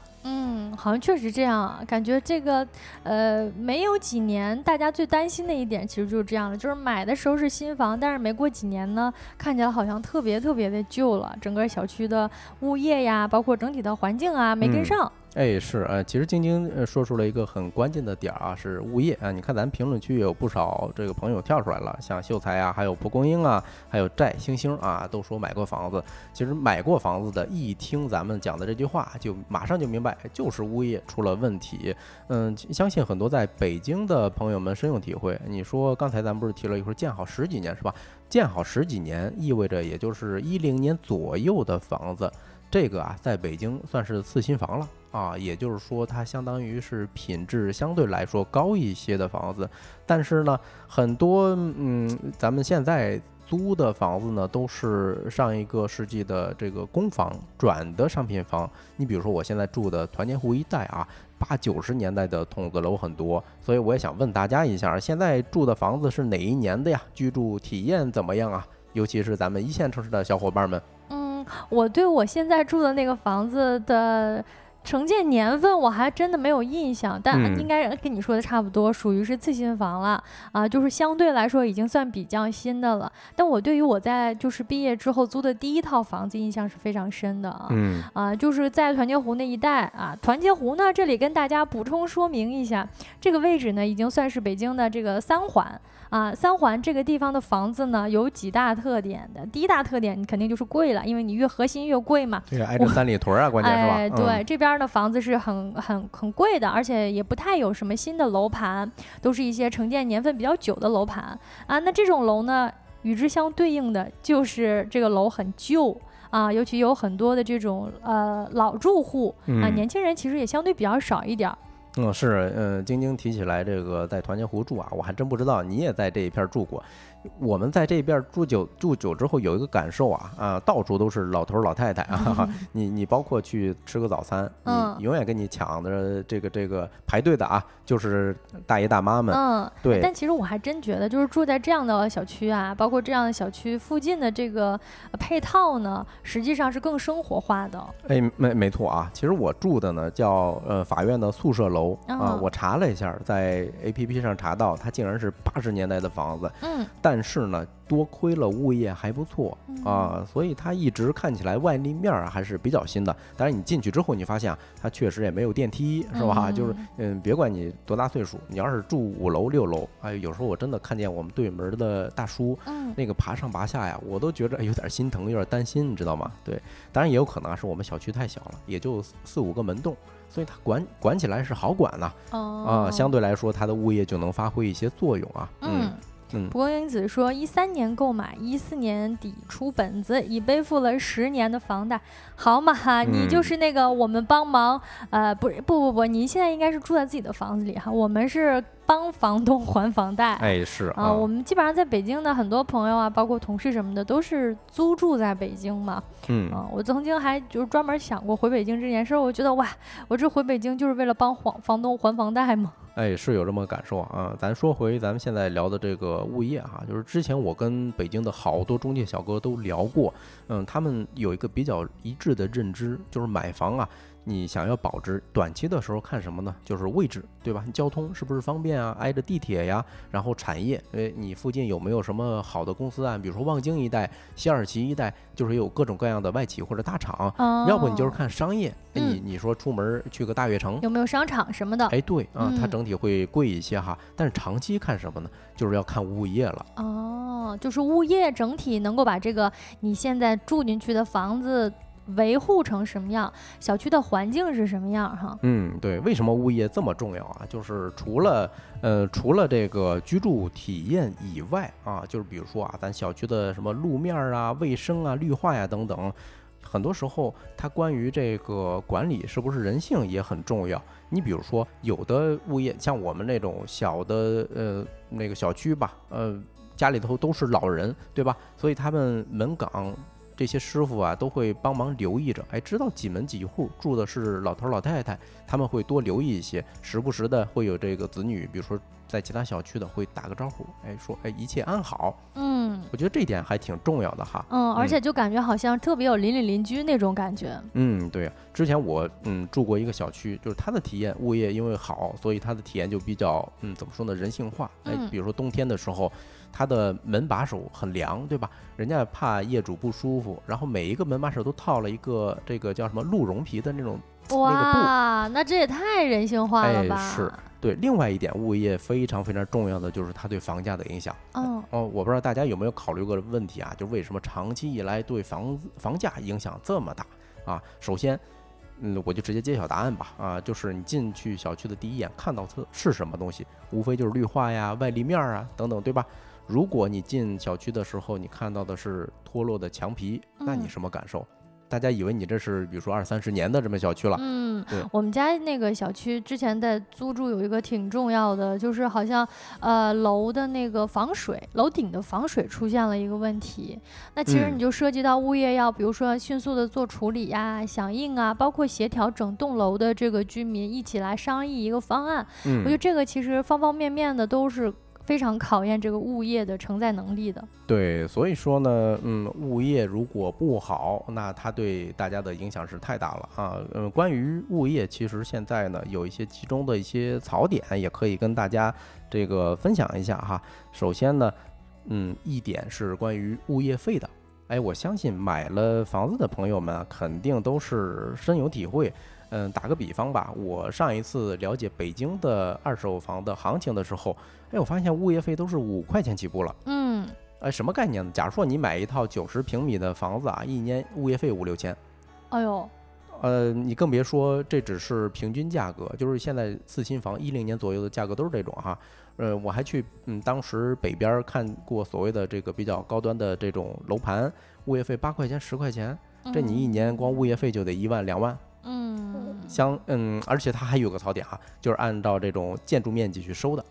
好像确实这样啊，感觉这个，呃，没有几年，大家最担心的一点其实就是这样了，就是买的时候是新房，但是没过几年呢，看起来好像特别特别的旧了，整个小区的物业呀，包括整体的环境啊，没跟上。哎，是，啊，其实晶晶说出了一个很关键的点儿啊，是物业啊。你看咱评论区有不少这个朋友跳出来了，像秀才啊，还有蒲公英啊，还有寨星星啊，都说买过房子。其实买过房子的，一听咱们讲的这句话，就马上就明白，就是物业出了问题。嗯，相信很多在北京的朋友们深有体会。你说刚才咱不是提了一会儿建好十几年是吧？建好十几年意味着也就是一零年左右的房子，这个啊，在北京算是次新房了。啊，也就是说，它相当于是品质相对来说高一些的房子，但是呢，很多嗯，咱们现在租的房子呢，都是上一个世纪的这个公房转的商品房。你比如说，我现在住的团结湖一带啊，八九十年代的筒子楼很多，所以我也想问大家一下，现在住的房子是哪一年的呀？居住体验怎么样啊？尤其是咱们一线城市的小伙伴们。嗯，我对我现在住的那个房子的。承建年份我还真的没有印象，但应该跟你说的差不多，属于是次新房了啊，就是相对来说已经算比较新的了。但我对于我在就是毕业之后租的第一套房子印象是非常深的啊，啊，就是在团结湖那一带啊。团结湖呢，这里跟大家补充说明一下，这个位置呢已经算是北京的这个三环。啊，三环这个地方的房子呢，有几大特点的。第一大特点，你肯定就是贵了，因为你越核心越贵嘛。对，挨着三里屯啊，关键是吧？哎，对，这边的房子是很很很贵的，而且也不太有什么新的楼盘，都是一些承建年份比较久的楼盘啊。那这种楼呢，与之相对应的就是这个楼很旧啊，尤其有很多的这种呃老住户啊，年轻人其实也相对比较少一点。嗯，是，嗯，晶晶提起来这个在团结湖住啊，我还真不知道你也在这一片住过。我们在这边住久住久之后，有一个感受啊啊，到处都是老头老太太啊！你你包括去吃个早餐，你永远跟你抢的这个这个排队的啊，就是大爷大妈们。嗯，对。但其实我还真觉得，就是住在这样的小区啊，包括这样的小区附近的这个配套呢，实际上是更生活化的。哎，没没错啊。其实我住的呢叫呃法院的宿舍楼啊，我查了一下，在 A P P 上查到，它竟然是八十年代的房子。嗯，但。但是呢，多亏了物业还不错啊，所以它一直看起来外立面还是比较新的。但是，你进去之后，你发现啊，它确实也没有电梯，是吧？就是嗯，别管你多大岁数，你要是住五楼六楼，哎，有时候我真的看见我们对门的大叔，那个爬上爬下呀，我都觉着有点心疼，有点担心，你知道吗？对，当然也有可能是我们小区太小了，也就四五个门洞，所以它管管起来是好管呐。啊，相对来说，它的物业就能发挥一些作用啊。嗯。嗯，蒲公英子说，一三年购买，一四年底出本子，已背负了十年的房贷。好嘛哈，你就是那个我们帮忙，呃，不不不不，您现在应该是住在自己的房子里哈，我们是帮房东还房贷。哎，是啊，我们基本上在北京的很多朋友啊，包括同事什么的，都是租住在北京嘛。嗯，我曾经还就是专门想过回北京这件事儿，我觉得哇，我这回北京就是为了帮房房东还房贷吗？哎，是有这么感受啊。咱说回咱们现在聊的这个物业哈，就是之前我跟北京的好多中介小哥都聊过，嗯，他们有一个比较一致的认知，就是买房啊。你想要保值，短期的时候看什么呢？就是位置，对吧？交通是不是方便啊？挨着地铁呀？然后产业，哎，你附近有没有什么好的公司啊？比如说望京一带、西二旗一带，就是有各种各样的外企或者大厂。要不你就是看商业，你你说出门去个大悦城，有没有商场什么的？哎，对啊，它整体会贵一些哈。但是长期看什么呢？就是要看物业了。哦，就是物业整体能够把这个你现在住进去的房子。维护成什么样？小区的环境是什么样？哈，嗯，对，为什么物业这么重要啊？就是除了呃，除了这个居住体验以外啊，就是比如说啊，咱小区的什么路面啊、卫生啊、绿化呀等等，很多时候它关于这个管理是不是人性也很重要。你比如说，有的物业像我们那种小的呃那个小区吧，呃，家里头都是老人，对吧？所以他们门岗。这些师傅啊，都会帮忙留意着，哎，知道几门几户住的是老头老太太，他们会多留意一些，时不时的会有这个子女，比如说在其他小区的会打个招呼，哎，说哎一切安好，嗯，我觉得这点还挺重要的哈，嗯，而且就感觉好像特别有邻里邻居那种感觉，嗯，对呀，之前我嗯住过一个小区，就是他的体验物业因为好，所以他的体验就比较嗯怎么说呢人性化，哎，比如说冬天的时候。它的门把手很凉，对吧？人家怕业主不舒服，然后每一个门把手都套了一个这个叫什么鹿茸皮的那种哇，那这也太人性化了吧？是对。另外一点，物业非常非常重要的就是它对房价的影响。哦哦，我不知道大家有没有考虑过问题啊？就为什么长期以来对房房价影响这么大啊？首先，嗯，我就直接揭晓答案吧。啊，就是你进去小区的第一眼看到的是什么东西？无非就是绿化呀、外立面啊等等，对吧？如果你进小区的时候，你看到的是脱落的墙皮，那你什么感受？大家以为你这是比如说二三十年的这么小区了。嗯，对。我们家那个小区之前在租住有一个挺重要的，就是好像呃楼的那个防水，楼顶的防水出现了一个问题。那其实你就涉及到物业要比如说迅速的做处理呀、响应啊，包括协调整栋楼的这个居民一起来商议一个方案。嗯，我觉得这个其实方方面面的都是。非常考验这个物业的承载能力的。对，所以说呢，嗯，物业如果不好，那它对大家的影响是太大了啊。嗯，关于物业，其实现在呢有一些集中的一些槽点，也可以跟大家这个分享一下哈。首先呢，嗯，一点是关于物业费的。哎，我相信买了房子的朋友们肯定都是深有体会。嗯，打个比方吧，我上一次了解北京的二手房的行情的时候，哎，我发现物业费都是五块钱起步了。嗯，哎，什么概念呢？假如说你买一套九十平米的房子啊，一年物业费五六千。哎呦，呃，你更别说这只是平均价格，就是现在四新房一零年左右的价格都是这种哈。呃，我还去嗯，当时北边看过所谓的这个比较高端的这种楼盘，物业费八块钱十块钱，这你一年光物业费就得一万两万。嗯，嗯相嗯，而且它还有个槽点哈，就是按照这种建筑面积去收的，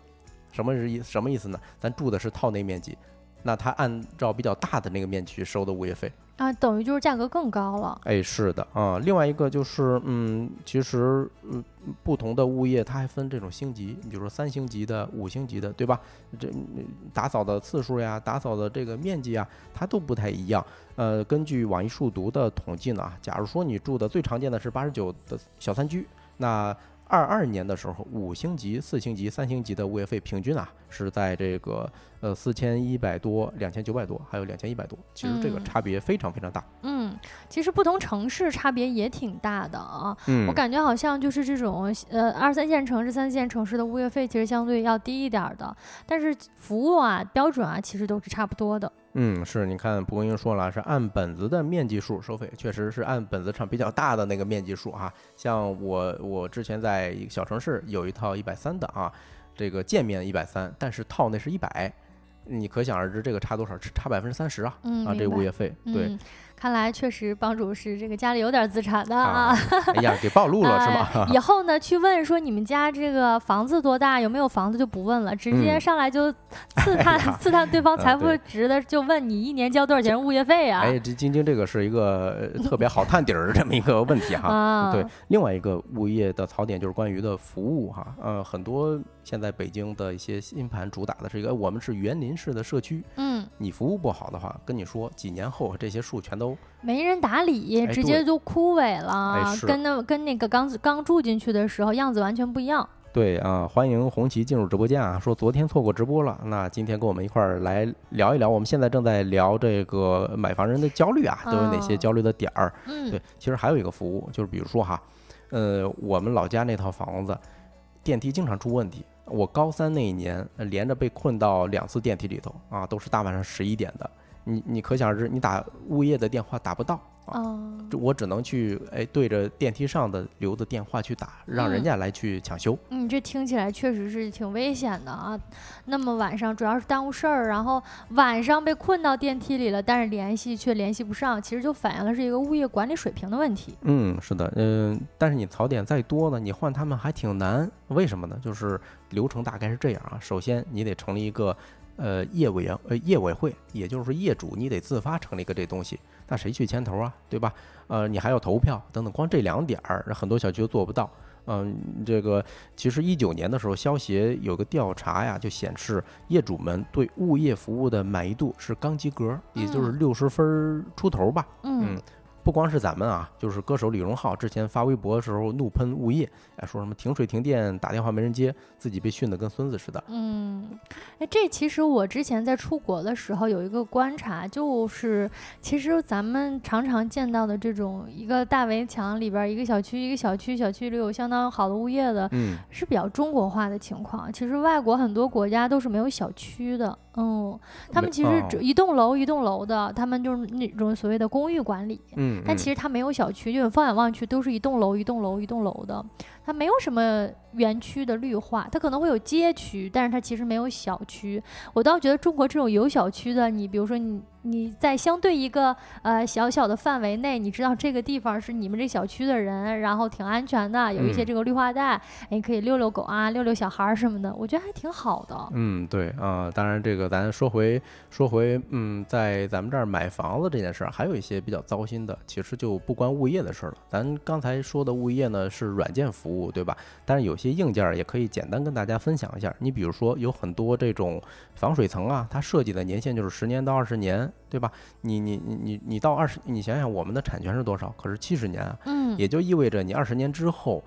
什么是意什么意思呢？咱住的是套内面积，那它按照比较大的那个面积去收的物业费。啊，等于就是价格更高了。哎，是的啊。另外一个就是，嗯，其实，嗯，不同的物业它还分这种星级，你比如说三星级的、五星级的，对吧？这打扫的次数呀、打扫的这个面积啊，它都不太一样。呃，根据网易数独的统计呢，假如说你住的最常见的是八十九的小三居，那。二二年的时候，五星级、四星级、三星级的物业费平均啊，是在这个呃四千一百多、两千九百多，还有两千一百多，其实这个差别非常非常大。嗯，其实不同城市差别也挺大的啊。嗯，我感觉好像就是这种呃二三线城市、三四线城市的物业费其实相对要低一点的，但是服务啊、标准啊，其实都是差不多的。嗯，是，你看蒲公英说了，是按本子的面积数收费，确实是按本子上比较大的那个面积数啊。像我，我之前在一个小城市有一套一百三的啊，这个建面一百三，但是套内是一百，你可想而知，这个差多少？差百分之三十啊！嗯，啊，这物业费，对。嗯，看来确实帮主是这个家里有点资产的啊。哎呀，给暴露了是吗？以后呢，去问说你们家这个房子多大，有没有房子就不问了，直接上来就 刺探刺探对方财富值的，就问你一年交多少钱物业费啊？哎，这晶晶这个是一个特别好探底儿这么一个问题哈。对，另外一个物业的槽点就是关于的服务哈。呃，很多现在北京的一些新盘主打的是一个我们是园林式的社区。嗯，你服务不好的话，跟你说几年后这些树全都没人打理，直接就枯萎了，跟那跟那个刚刚住进去的时候样子完全不一样。对啊，欢迎红旗进入直播间啊！说昨天错过直播了，那今天跟我们一块儿来聊一聊。我们现在正在聊这个买房人的焦虑啊，都有哪些焦虑的点儿？嗯，对，其实还有一个服务，就是比如说哈，呃，我们老家那套房子电梯经常出问题。我高三那一年，连着被困到两次电梯里头啊，都是大晚上十一点的。你你可想而知，你打物业的电话打不到。哦，我只能去哎对着电梯上的留的电话去打，让人家来去抢修。嗯，这听起来确实是挺危险的啊。那么晚上主要是耽误事儿，然后晚上被困到电梯里了，但是联系却联系不上，其实就反映了是一个物业管理水平的问题。嗯，是的，嗯，但是你槽点再多呢，你换他们还挺难。为什么呢？就是流程大概是这样啊。首先你得成立一个呃业委员呃业委会，也就是业主你得自发成立一个这东西。那谁去牵头啊？对吧？呃，你还要投票等等，光这两点儿，很多小区都做不到。嗯，这个其实一九年的时候，消协有个调查呀，就显示业主们对物业服务的满意度是刚及格，也就是六十分出头吧。嗯。不光是咱们啊，就是歌手李荣浩之前发微博的时候怒喷物业，哎，说什么停水停电打电话没人接，自己被训得跟孙子似的。嗯，哎，这其实我之前在出国的时候有一个观察，就是其实咱们常常见到的这种一个大围墙里边一个小区一个小区小区里有相当好的物业的，嗯，是比较中国化的情况。其实外国很多国家都是没有小区的。嗯，他们其实一栋楼一栋楼的，他们就是那种所谓的公寓管理。嗯，但其实它没有小区，就是放眼望去都是一栋楼一栋楼一栋楼的，它没有什么园区的绿化，它可能会有街区，但是它其实没有小区。我倒觉得中国这种有小区的，你比如说你。你在相对一个呃小小的范围内，你知道这个地方是你们这小区的人，然后挺安全的，有一些这个绿化带，你可以遛遛狗啊，遛遛小孩儿什么的，我觉得还挺好的。嗯，对啊，当然这个咱说回说回，嗯，在咱们这儿买房子这件事儿，还有一些比较糟心的，其实就不关物业的事儿了。咱刚才说的物业呢是软件服务，对吧？但是有些硬件也可以简单跟大家分享一下。你比如说有很多这种防水层啊，它设计的年限就是十年到二十年。对吧？你你你你你到二十，你想想我们的产权是多少？可是七十年啊，嗯，也就意味着你二十年之后，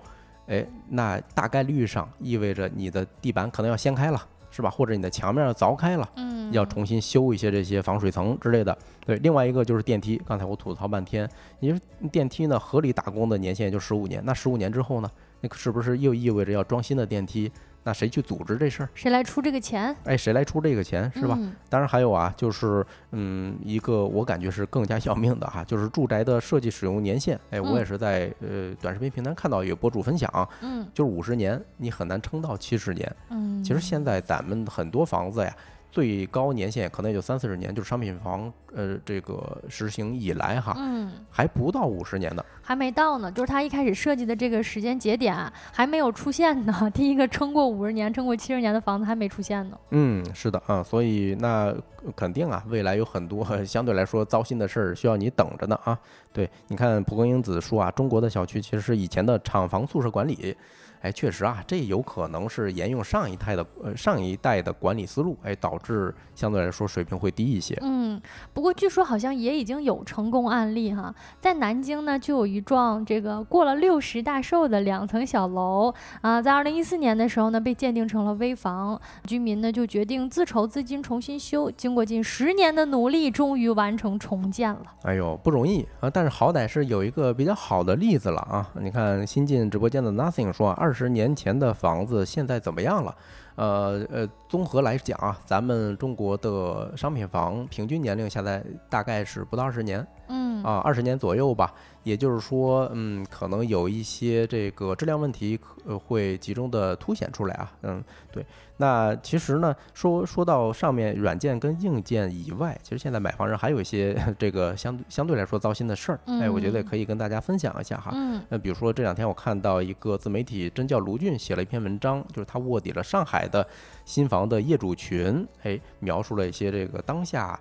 哎，那大概率上意味着你的地板可能要掀开了，是吧？或者你的墙面要凿开了，嗯，要重新修一些这些防水层之类的。对，另外一个就是电梯，刚才我吐槽半天，因为电梯呢合理打工的年限也就十五年，那十五年之后呢，那是不是又意味着要装新的电梯？那谁去组织这事儿？谁来出这个钱？哎，谁来出这个钱是吧？当然还有啊，就是嗯，一个我感觉是更加要命的哈，就是住宅的设计使用年限。哎，我也是在呃短视频平台看到有博主分享，嗯，就是五十年，你很难撑到七十年。嗯，其实现在咱们很多房子呀。最高年限可能也就三四十年，就是商品房，呃，这个实行以来哈，嗯，还不到五十年呢，还没到呢，就是他一开始设计的这个时间节点还没有出现呢，第一个撑过五十年、撑过七十年的房子还没出现呢。嗯，是的啊，所以那肯定啊，未来有很多 相对来说糟心的事儿需要你等着呢啊。对，你看蒲公英子说啊，中国的小区其实是以前的厂房宿舍管理。哎，确实啊，这有可能是沿用上一代的呃上一代的管理思路，哎，导致相对来说水平会低一些。嗯，不过据说好像也已经有成功案例哈，在南京呢就有一幢这个过了六十大寿的两层小楼啊，在二零一四年的时候呢被鉴定成了危房，居民呢就决定自筹资金重新修，经过近十年的努力，终于完成重建了。哎呦，不容易啊！但是好歹是有一个比较好的例子了啊！你看新进直播间的 Nothing 说二。二十年前的房子现在怎么样了？呃呃，综合来讲啊，咱们中国的商品房平均年龄现在大概是不到二十年。嗯。嗯啊，二十年左右吧。也就是说，嗯，可能有一些这个质量问题，呃，会集中的凸显出来啊。嗯，对。那其实呢，说说到上面软件跟硬件以外，其实现在买房人还有一些 这个相相对来说糟心的事儿。哎，我觉得可以跟大家分享一下哈。嗯。那比如说这两天我看到一个自媒体真叫卢俊写了一篇文章，就是他卧底了上海的新房的业主群，哎，描述了一些这个当下。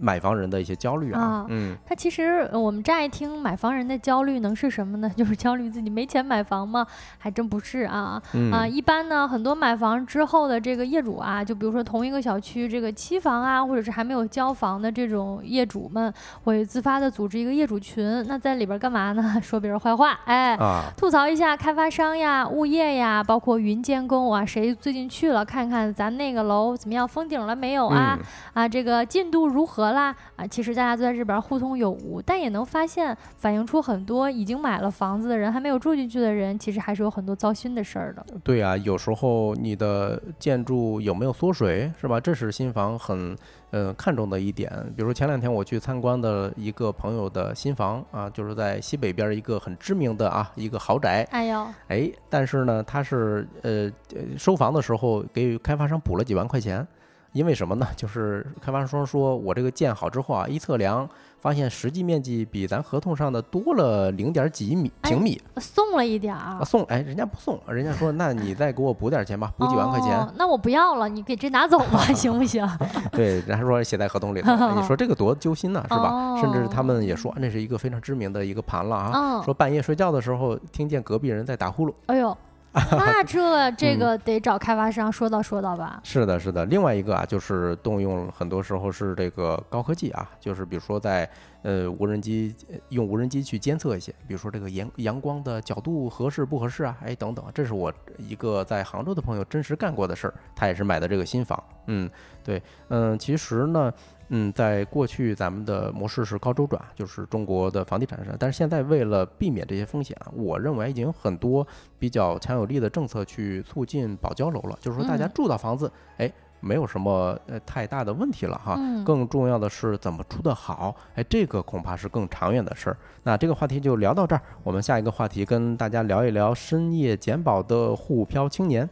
买房人的一些焦虑啊，嗯，他其实我们乍一听买房人的焦虑能是什么呢？就是焦虑自己没钱买房吗？还真不是啊，啊，一般呢，很多买房之后的这个业主啊，就比如说同一个小区这个期房啊，或者是还没有交房的这种业主们，会自发的组织一个业主群，那在里边干嘛呢？说别人坏话，哎，吐槽一下开发商呀、物业呀，包括云监工啊，谁最近去了看看咱那个楼怎么样，封顶了没有啊？啊，这个进度如何？啦啊，其实大家都在这边互通有无，但也能发现反映出很多已经买了房子的人还没有住进去的人，其实还是有很多糟心的事儿的。对啊，有时候你的建筑有没有缩水，是吧？这是新房很呃看重的一点。比如说前两天我去参观的一个朋友的新房啊，就是在西北边一个很知名的啊一个豪宅。哎呦，哎，但是呢，他是呃收房的时候给开发商补了几万块钱。因为什么呢？就是开发商说，我这个建好之后啊，一测量发现实际面积比咱合同上的多了零点几米平米，送了一点儿。送，哎，人家不送，人家说，那你再给我补点钱吧，补几万块钱。那我不要了，你给这拿走吧，行不行？对，人家说写在合同里头。你说这个多揪心呐，是吧？甚至他们也说，那是一个非常知名的一个盘了啊。说半夜睡觉的时候，听见隔壁人在打呼噜。哎呦。那这这个得找开发商说道说道吧。是的，是的。另外一个啊，就是动用很多时候是这个高科技啊，就是比如说在呃无人机用无人机去监测一些，比如说这个阳阳光的角度合适不合适啊，哎等等。这是我一个在杭州的朋友真实干过的事儿，他也是买的这个新房。嗯，对，嗯，其实呢。嗯，在过去咱们的模式是高周转，就是中国的房地产商。但是现在为了避免这些风险啊，我认为已经有很多比较强有力的政策去促进保交楼了。就是说大家住到房子，哎，没有什么呃太大的问题了哈。更重要的是怎么出得好，哎，这个恐怕是更长远的事儿。那这个话题就聊到这儿，我们下一个话题跟大家聊一聊深夜捡宝的沪漂青年。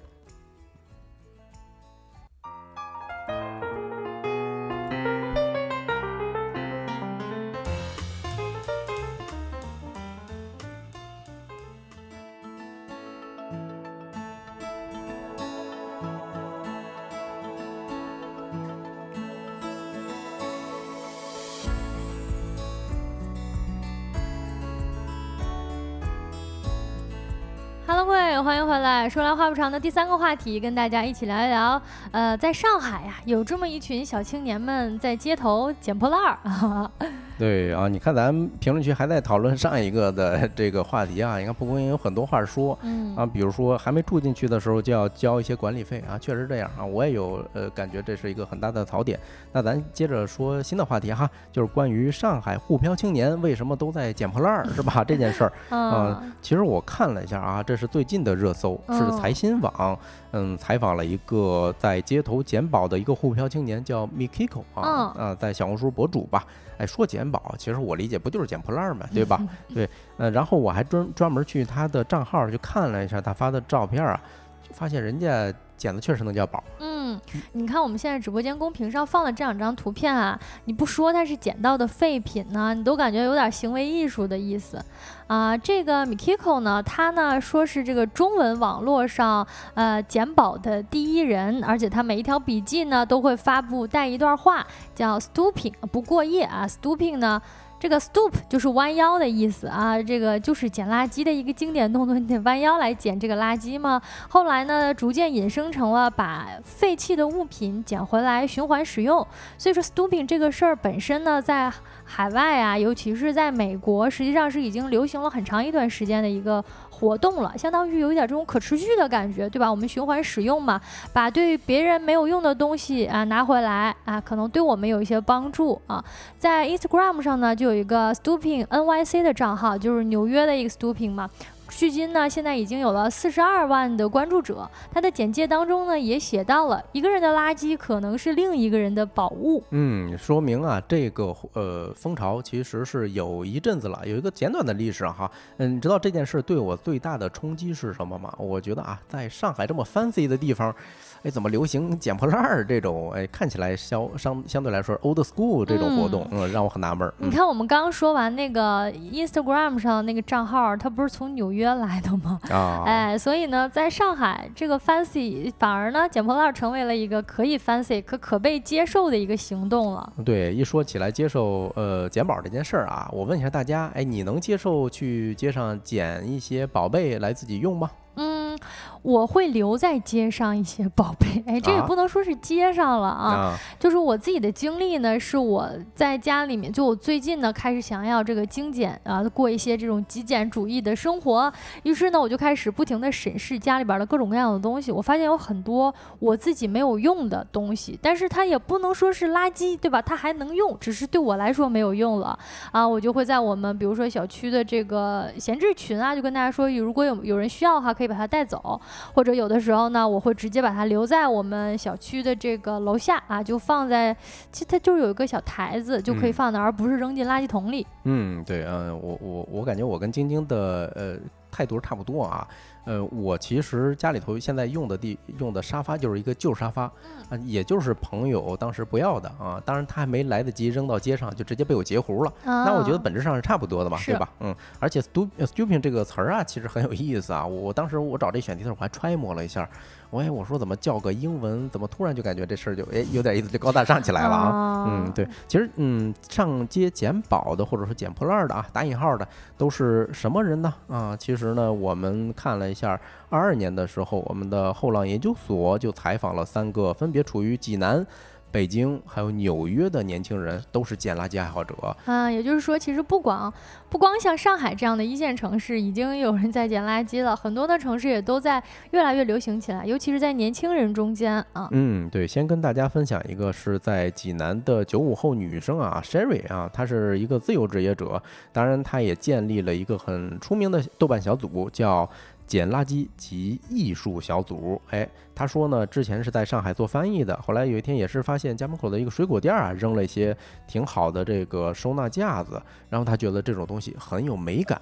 说来话不长的第三个话题，跟大家一起聊一聊。呃，在上海呀，有这么一群小青年们在街头捡破烂儿。对啊，你看咱评论区还在讨论上一个的 这个话题啊。你看蒲公英有很多话说，嗯啊，比如说还没住进去的时候就要交一些管理费啊，确实这样啊。我也有呃感觉这是一个很大的槽点。那咱接着说新的话题哈，就是关于上海沪漂青年为什么都在捡破烂儿是吧？这件事儿啊，其实我看了一下啊，这是最近的热搜，是财新网嗯采访了一个在街头捡宝的一个沪漂青年，叫 Mikiko 啊啊，在小红书博主吧。哎，说捡宝，其实我理解不就是捡破烂儿嘛，对吧？对，呃，然后我还专专门去他的账号去看了一下他发的照片啊，就发现人家。捡的确实能叫宝。嗯，你看我们现在直播间公屏上放的这两张图片啊，你不说它是捡到的废品呢，你都感觉有点行为艺术的意思啊。这个 Mikiko 呢，他呢说是这个中文网络上呃捡宝的第一人，而且他每一条笔记呢都会发布带一段话，叫 stooping 不过夜啊，stooping 呢。这个 stoop 就是弯腰的意思啊，这个就是捡垃圾的一个经典动作，你得弯腰来捡这个垃圾吗。后来呢，逐渐引申成了把废弃的物品捡回来循环使用。所以说，stooping 这个事儿本身呢，在海外啊，尤其是在美国，实际上是已经流行了很长一段时间的一个。活动了，相当于有一点这种可持续的感觉，对吧？我们循环使用嘛，把对别人没有用的东西啊拿回来啊，可能对我们有一些帮助啊。在 Instagram 上呢，就有一个 Stooping NYC 的账号，就是纽约的一个 Stooping 嘛。距今呢，现在已经有了四十二万的关注者。他的简介当中呢，也写到了一个人的垃圾可能是另一个人的宝物。嗯，说明啊，这个呃风潮其实是有一阵子了，有一个简短的历史哈。嗯，你知道这件事对我最大的冲击是什么吗？我觉得啊，在上海这么 fancy 的地方。哎，怎么流行捡破烂儿这种？哎，看起来相相相对来说 old school 这种活动，嗯，让我很纳闷儿。你看，我们刚刚说完那个 Instagram 上那个账号，它不是从纽约来的吗？啊，哎，所以呢，在上海这个 fancy 反而呢，捡破烂儿成为了一个可以 fancy 可可被接受的一个行动了。对，一说起来接受呃捡宝这件事儿啊，我问一下大家，哎，你能接受去街上捡一些宝贝来自己用吗？嗯，我会留在街上一些宝贝，哎，这也不能说是街上了啊，就是我自己的经历呢，是我在家里面，就我最近呢开始想要这个精简啊，过一些这种极简主义的生活，于是呢我就开始不停的审视家里边的各种各样的东西，我发现有很多我自己没有用的东西，但是它也不能说是垃圾，对吧？它还能用，只是对我来说没有用了啊，我就会在我们比如说小区的这个闲置群啊，就跟大家说，如果有有人需要的话，可以。把它带走，或者有的时候呢，我会直接把它留在我们小区的这个楼下啊，就放在，其实它就是有一个小台子，就可以放那，而不是扔进垃圾桶里。嗯，对，嗯，我我我感觉我跟晶晶的呃态度差不多啊。呃，我其实家里头现在用的地用的沙发就是一个旧沙发，啊，也就是朋友当时不要的啊，当然他还没来得及扔到街上，就直接被我截胡了。那我觉得本质上是差不多的嘛，对吧？嗯，而且 “stupid” 这个词儿啊，其实很有意思啊。我当时我找这选题的时候，我还揣摩了一下。喂，我说怎么叫个英文，怎么突然就感觉这事儿就哎有点意思，就高大上起来了啊？嗯，对，其实嗯上街捡宝的或者说捡破烂的啊，打引号的都是什么人呢？啊，其实呢，我们看了一下，二二年的时候，我们的后浪研究所就采访了三个分别处于济南。北京还有纽约的年轻人都是捡垃圾爱好者啊，也就是说，其实不光 不光像上海这样的一线城市已经有人在捡垃圾了，很多的城市也都在越来越流行起来，尤其是在年轻人中间啊。嗯，对，先跟大家分享一个是在济南的九五后女生啊，Sherry 啊，她是一个自由职业者，当然她也建立了一个很出名的豆瓣小组，叫。捡垃圾及艺术小组，哎，他说呢，之前是在上海做翻译的，后来有一天也是发现家门口的一个水果店啊，扔了一些挺好的这个收纳架子，然后他觉得这种东西很有美感，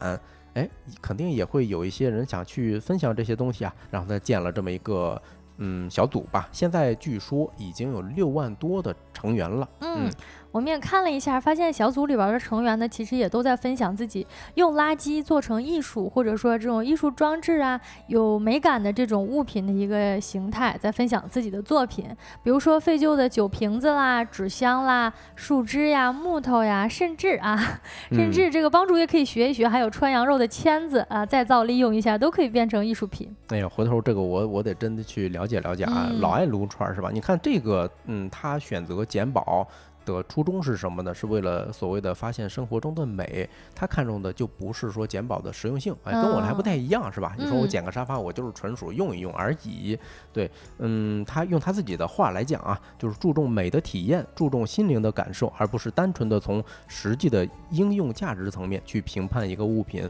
哎，肯定也会有一些人想去分享这些东西啊，然后他建了这么一个嗯小组吧，现在据说已经有六万多的成员了，嗯。我们也看了一下，发现小组里边的成员呢，其实也都在分享自己用垃圾做成艺术，或者说这种艺术装置啊，有美感的这种物品的一个形态，在分享自己的作品。比如说废旧的酒瓶子啦、纸箱啦、树枝呀、木头呀，甚至啊，甚至这个帮主也可以学一学，还有穿羊肉的签子啊，再造利用一下，都可以变成艺术品。哎呀，回头这个我我得真的去了解了解啊，老爱撸串是吧？你看这个，嗯，他选择捡宝。的初衷是什么呢？是为了所谓的发现生活中的美。他看中的就不是说捡宝的实用性，哎，跟我还不太一样，是吧？你说我捡个沙发，我就是纯属用一用而已。对，嗯，他用他自己的话来讲啊，就是注重美的体验，注重心灵的感受，而不是单纯的从实际的应用价值层面去评判一个物品。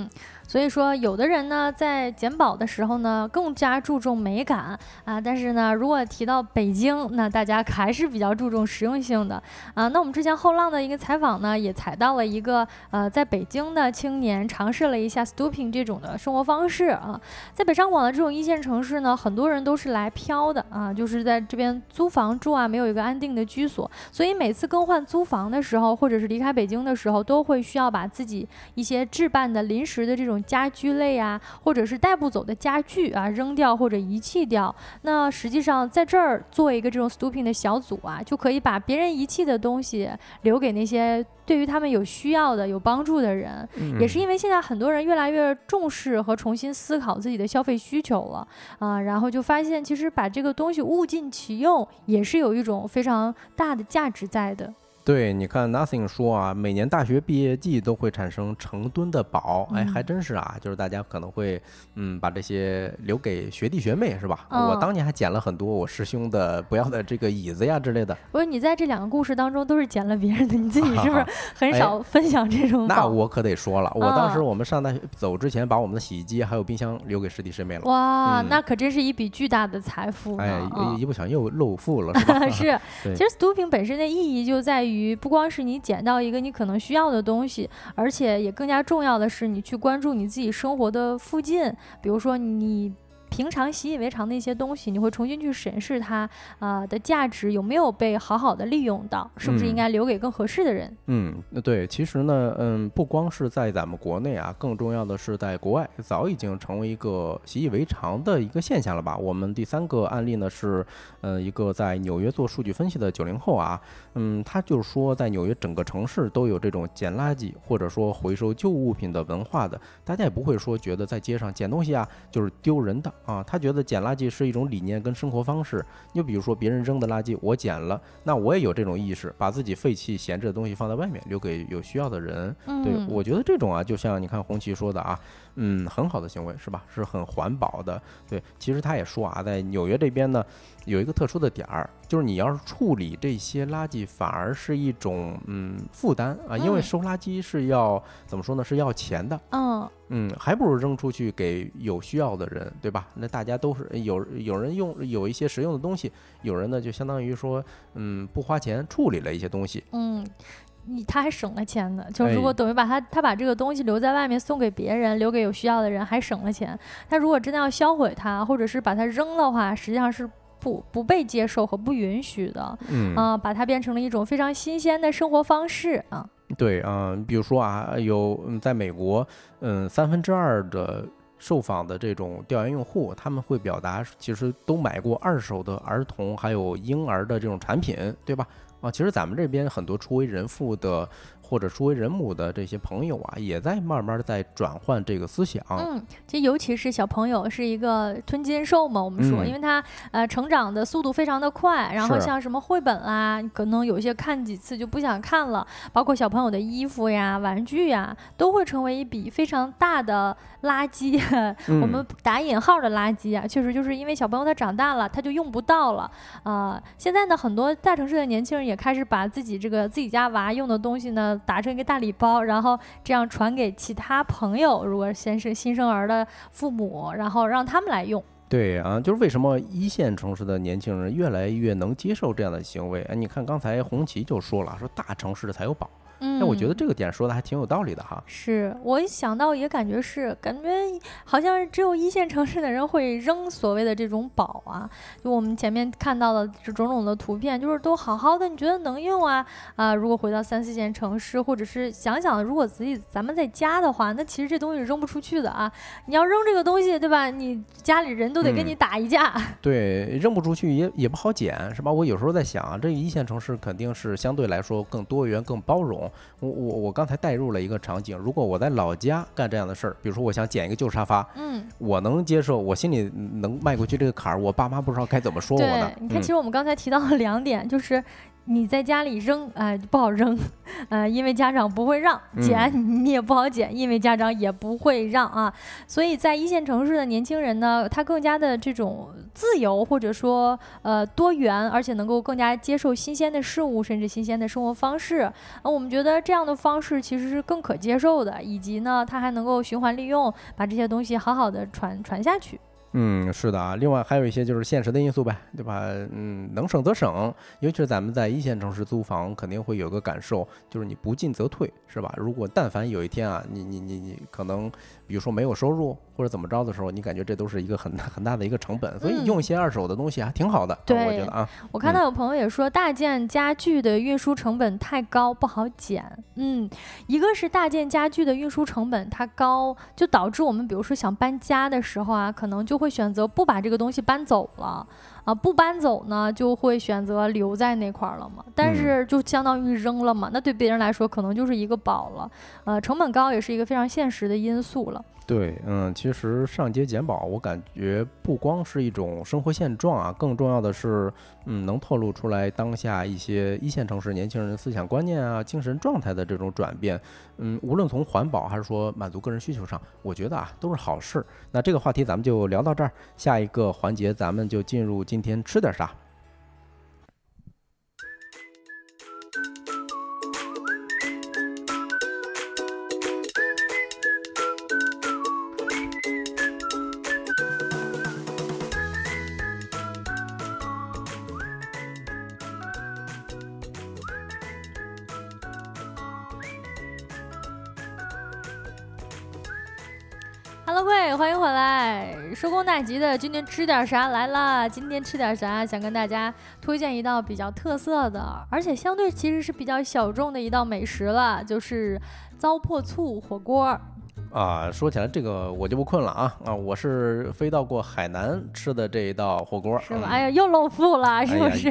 嗯。所以说，有的人呢，在捡宝的时候呢，更加注重美感啊。但是呢，如果提到北京，那大家还是比较注重实用性的啊。那我们之前后浪的一个采访呢，也采到了一个呃，在北京的青年尝试了一下 stooping 这种的生活方式啊。在北上广的这种一线城市呢，很多人都是来漂的啊，就是在这边租房住啊，没有一个安定的居所。所以每次更换租房的时候，或者是离开北京的时候，都会需要把自己一些置办的临时的这种。家居类啊，或者是带不走的家具啊，扔掉或者遗弃掉。那实际上在这儿做一个这种 stooping 的小组啊，就可以把别人遗弃的东西留给那些对于他们有需要的、有帮助的人。也是因为现在很多人越来越重视和重新思考自己的消费需求了啊，然后就发现其实把这个东西物尽其用，也是有一种非常大的价值在的。对，你看 Nothing 说啊，每年大学毕业季都会产生成吨的宝，哎，还真是啊，就是大家可能会嗯把这些留给学弟学妹是吧？我当年还捡了很多我师兄的不要的这个椅子呀之类的。不是你在这两个故事当中都是捡了别人的，你自己是不是 很少分享这种？那我可得说了，我当时我们上大学走之前把我们的洗衣机还有冰箱留给师弟师妹了。哇，那可真是一笔巨大的财富。哎，一不小心又露富了是吧？是，其实 stooping 本身的意义就在于。于不光是你捡到一个你可能需要的东西，而且也更加重要的是，你去关注你自己生活的附近，比如说你。平常习以为常的一些东西，你会重新去审视它啊的价值有没有被好好的利用到，是不是应该留给更合适的人？嗯，对，其实呢，嗯，不光是在咱们国内啊，更重要的是在国外，早已经成为一个习以为常的一个现象了吧？我们第三个案例呢是，呃，一个在纽约做数据分析的九零后啊，嗯，他就是说在纽约整个城市都有这种捡垃圾或者说回收旧物品的文化的，大家也不会说觉得在街上捡东西啊就是丢人的。啊，他觉得捡垃圾是一种理念跟生活方式。你就比如说别人扔的垃圾，我捡了，那我也有这种意识，把自己废弃闲置的东西放在外面，留给有需要的人。对我觉得这种啊，就像你看红旗说的啊，嗯，很好的行为是吧？是很环保的。对，其实他也说啊，在纽约这边呢。有一个特殊的点儿，就是你要是处理这些垃圾，反而是一种嗯负担啊，因为收垃圾是要怎么说呢？是要钱的。嗯嗯，还不如扔出去给有需要的人，对吧？那大家都是有有人用有一些实用的东西，有人呢就相当于说嗯不花钱处理了一些东西。嗯，你他还省了钱呢，就如果等于把他他把这个东西留在外面送给别人，留给有需要的人，还省了钱。他如果真的要销毁它，或者是把它扔的话，实际上是。不不被接受和不允许的，嗯啊，把它变成了一种非常新鲜的生活方式啊。对啊，比如说啊，有在美国，嗯，三分之二的受访的这种调研用户，他们会表达其实都买过二手的儿童还有婴儿的这种产品，对吧？啊，其实咱们这边很多初为人父的。或者初为人母的这些朋友啊，也在慢慢的在转换这个思想。嗯，其实尤其是小朋友是一个吞金兽嘛，我们说，因为他呃成长的速度非常的快，然后像什么绘本啦，可能有些看几次就不想看了，包括小朋友的衣服呀、玩具呀，都会成为一笔非常大的垃圾。我们打引号的垃圾啊，确实就是因为小朋友他长大了，他就用不到了啊。现在呢，很多大城市的年轻人也开始把自己这个自己家娃用的东西呢。打成一个大礼包，然后这样传给其他朋友。如果先是新生儿的父母，然后让他们来用。对啊，就是为什么一线城市的年轻人越来越能接受这样的行为？哎，你看刚才红旗就说了，说大城市才有宝。那我觉得这个点说的还挺有道理的哈。是我一想到也感觉是，感觉好像只有一线城市的人会扔所谓的这种宝啊。就我们前面看到的这种种的图片，就是都好好的，你觉得能用啊？啊，如果回到三四线城市，或者是想想，如果自己咱们在家的话，那其实这东西扔不出去的啊。你要扔这个东西，对吧？你家里人都得跟你打一架。对，扔不出去也也不好捡，是吧？我有时候在想，这一线城市肯定是相对来说更多元、更包容。我我我刚才带入了一个场景，如果我在老家干这样的事儿，比如说我想捡一个旧沙发，嗯，我能接受，我心里能迈过去这个坎儿，我爸妈不知道该怎么说我呢。你看，其实我们刚才提到了两点，就是。你在家里扔，哎，不好扔，呃，因为家长不会让捡，你也不好捡，因为家长也不会让啊。所以在一线城市的年轻人呢，他更加的这种自由，或者说呃多元，而且能够更加接受新鲜的事物，甚至新鲜的生活方式。啊，我们觉得这样的方式其实是更可接受的，以及呢，它还能够循环利用，把这些东西好好的传传下去。嗯，是的啊，另外还有一些就是现实的因素呗，对吧？嗯，能省则省，尤其是咱们在一线城市租房，肯定会有个感受，就是你不进则退，是吧？如果但凡有一天啊，你你你你可能。比如说没有收入或者怎么着的时候，你感觉这都是一个很很大的一个成本，所以用一些二手的东西还挺好的。对，我觉得啊，我看到有朋友也说大件家具的运输成本太高，不好减。嗯，一个是大件家具的运输成本它高，就导致我们比如说想搬家的时候啊，可能就会选择不把这个东西搬走了。啊，不搬走呢，就会选择留在那块儿了嘛。但是就相当于扔了嘛，那对别人来说可能就是一个宝了。呃，成本高也是一个非常现实的因素了。对，嗯，其实上街捡宝，我感觉不光是一种生活现状啊，更重要的是，嗯，能透露出来当下一些一线城市年轻人思想观念啊、精神状态的这种转变。嗯，无论从环保还是说满足个人需求上，我觉得啊都是好事。那这个话题咱们就聊到这儿，下一个环节咱们就进入今天吃点啥。急的，今天吃点啥来啦？今天吃点啥？想跟大家推荐一道比较特色的，而且相对其实是比较小众的一道美食了，就是糟粕醋火锅。啊，说起来这个我就不困了啊啊！我是飞到过海南吃的这一道火锅，是吧？哎呀，又露富了，是不是？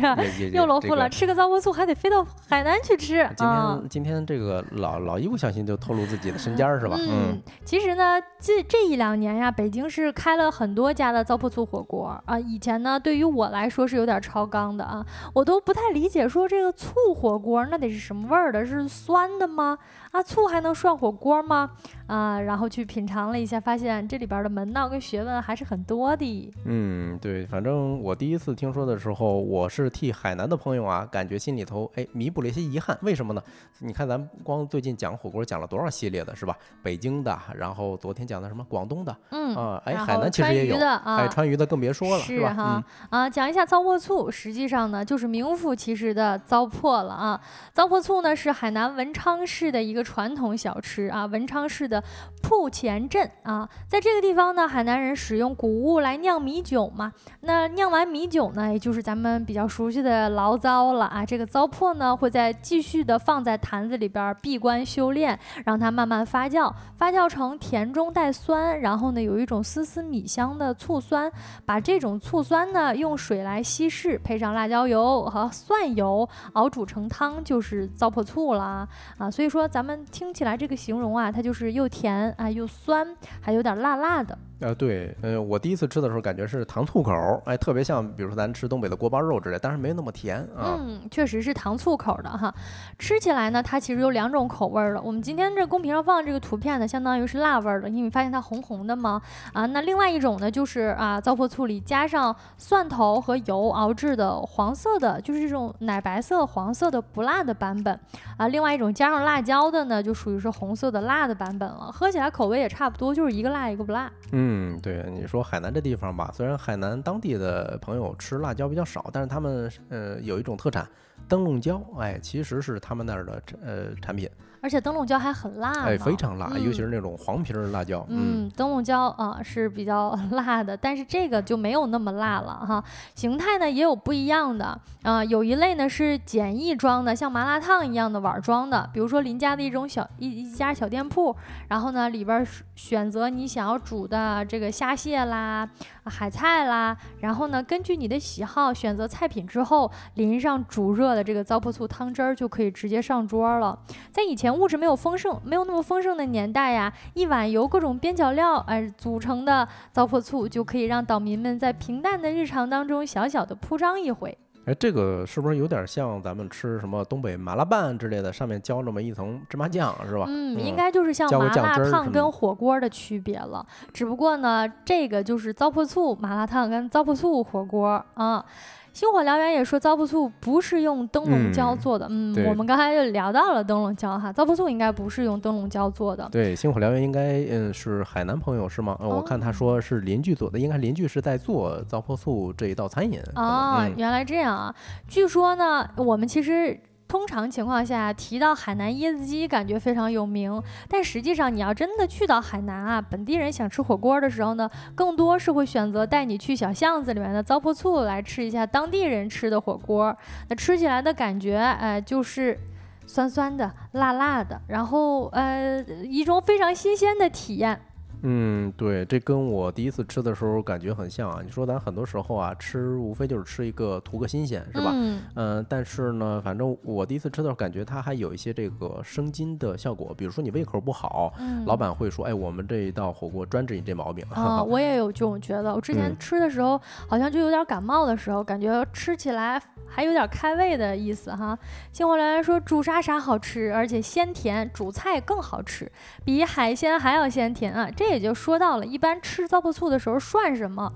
又露富了，吃个糟粕醋还得飞到海南去吃。今天今天这个老老一不小心就透露自己的身家是吧？嗯，其实呢，这这一两年呀，北京市开了很多家的糟粕醋火锅啊。以前呢，对于我来说是有点超纲的啊，我都不太理解，说这个醋火锅那得是什么味儿的？是酸的吗？啊，醋还能涮火锅吗？啊，然后去品尝了一下，发现这里边的门道跟学问还是很多的。嗯，对，反正我第一次听说的时候，我是替海南的朋友啊，感觉心里头哎弥补了一些遗憾。为什么呢？你看咱光最近讲火锅讲了多少系列的是吧？北京的，然后昨天讲的什么广东的，嗯啊，哎，海南其实也有，哎，川渝的更别说了，是吧？啊，讲一下糟粕醋，实际上呢就是名副其实的糟粕了啊。糟粕醋呢是海南文昌市的一个传统小吃啊，文昌市的。铺前镇啊，在这个地方呢，海南人使用谷物来酿米酒嘛。那酿完米酒呢，也就是咱们比较熟悉的醪糟了啊。这个糟粕呢，会再继续的放在坛子里边闭关修炼，让它慢慢发酵，发酵成甜中带酸，然后呢，有一种丝丝米香的醋酸。把这种醋酸呢，用水来稀释，配上辣椒油和蒜油熬煮成汤，就是糟粕醋了啊啊。所以说，咱们听起来这个形容啊，它就是又甜。啊，又酸，还有点辣辣的。啊，对，呃，我第一次吃的时候感觉是糖醋口，哎，特别像，比如说咱吃东北的锅包肉之类，但是没那么甜啊。嗯，确实是糖醋口的哈。吃起来呢，它其实有两种口味的。我们今天这公屏上放的这个图片呢，相当于是辣味的，因为发现它红红的吗？啊，那另外一种呢，就是啊，糟粕醋里加上蒜头和油熬制的黄色的，就是这种奶白色黄色的不辣的版本啊。另外一种加上辣椒的呢，就属于是红色的辣的版本了。喝起来口味也差不多，就是一个辣一个不辣。嗯。对，你说海南这地方吧，虽然海南当地的朋友吃辣椒比较少，但是他们呃有一种特产灯笼椒，哎，其实是他们那儿的呃产品。而且灯笼椒还很辣，哎，非常辣，尤其是那种黄皮儿辣椒。嗯，灯笼椒啊是比较 辣的，但是这个就没有那么辣了哈。形态呢也有不一样的啊，有一类呢是简易装的，像麻辣烫一样的碗装的，比如说邻家的一种小一一家小店铺，然后呢里边选择你想要煮的这个虾蟹啦、海菜啦，然后呢根据你的喜好选择菜品之后，淋上煮热的这个糟粕醋汤汁儿，就可以直接上桌了。在以前。物质没有丰盛，没有那么丰盛的年代呀，一碗由各种边角料哎组成的糟粕醋，就可以让岛民们在平淡的日常当中小小的铺张一回。哎，这个是不是有点像咱们吃什么东北麻辣拌之类的，上面浇那么一层芝麻酱，是吧？嗯，应该就是像麻辣烫跟火锅的区别了。只不过呢，这个就是糟粕醋麻辣烫跟糟粕醋火锅啊。星火燎原也说糟粕醋不是用灯笼椒做的，嗯，我们刚才就聊到了灯笼椒哈，糟粕醋应该不是用灯笼椒做的。对，星火燎原应该嗯是海南朋友是吗？我看他说是邻居做的，应该邻居是在做糟粕醋这一道餐饮。哦，原来这样啊！据说呢，我们其实。通常情况下提到海南椰子鸡，感觉非常有名。但实际上，你要真的去到海南啊，本地人想吃火锅的时候呢，更多是会选择带你去小巷子里面的糟粕醋来吃一下当地人吃的火锅。那吃起来的感觉，哎，就是酸酸的、辣辣的，然后呃，一种非常新鲜的体验。嗯，对，这跟我第一次吃的时候感觉很像啊。你说咱很多时候啊，吃无非就是吃一个图个新鲜，是吧？嗯嗯，但是呢，反正我第一次吃的时候，感觉它还有一些这个生津的效果。比如说你胃口不好，嗯，老板会说：“哎，我们这一道火锅专治你这毛病。啊，我也有这种觉得。我之前嗯吃的时候，好像就有点感冒的时候，感觉吃起来还有点开胃的意思哈。新火燎原说煮啥啥好吃，而且鲜甜，煮菜更好吃，比海鲜还要鲜甜啊。这也就说到了，一般吃糟粕醋的时候涮什么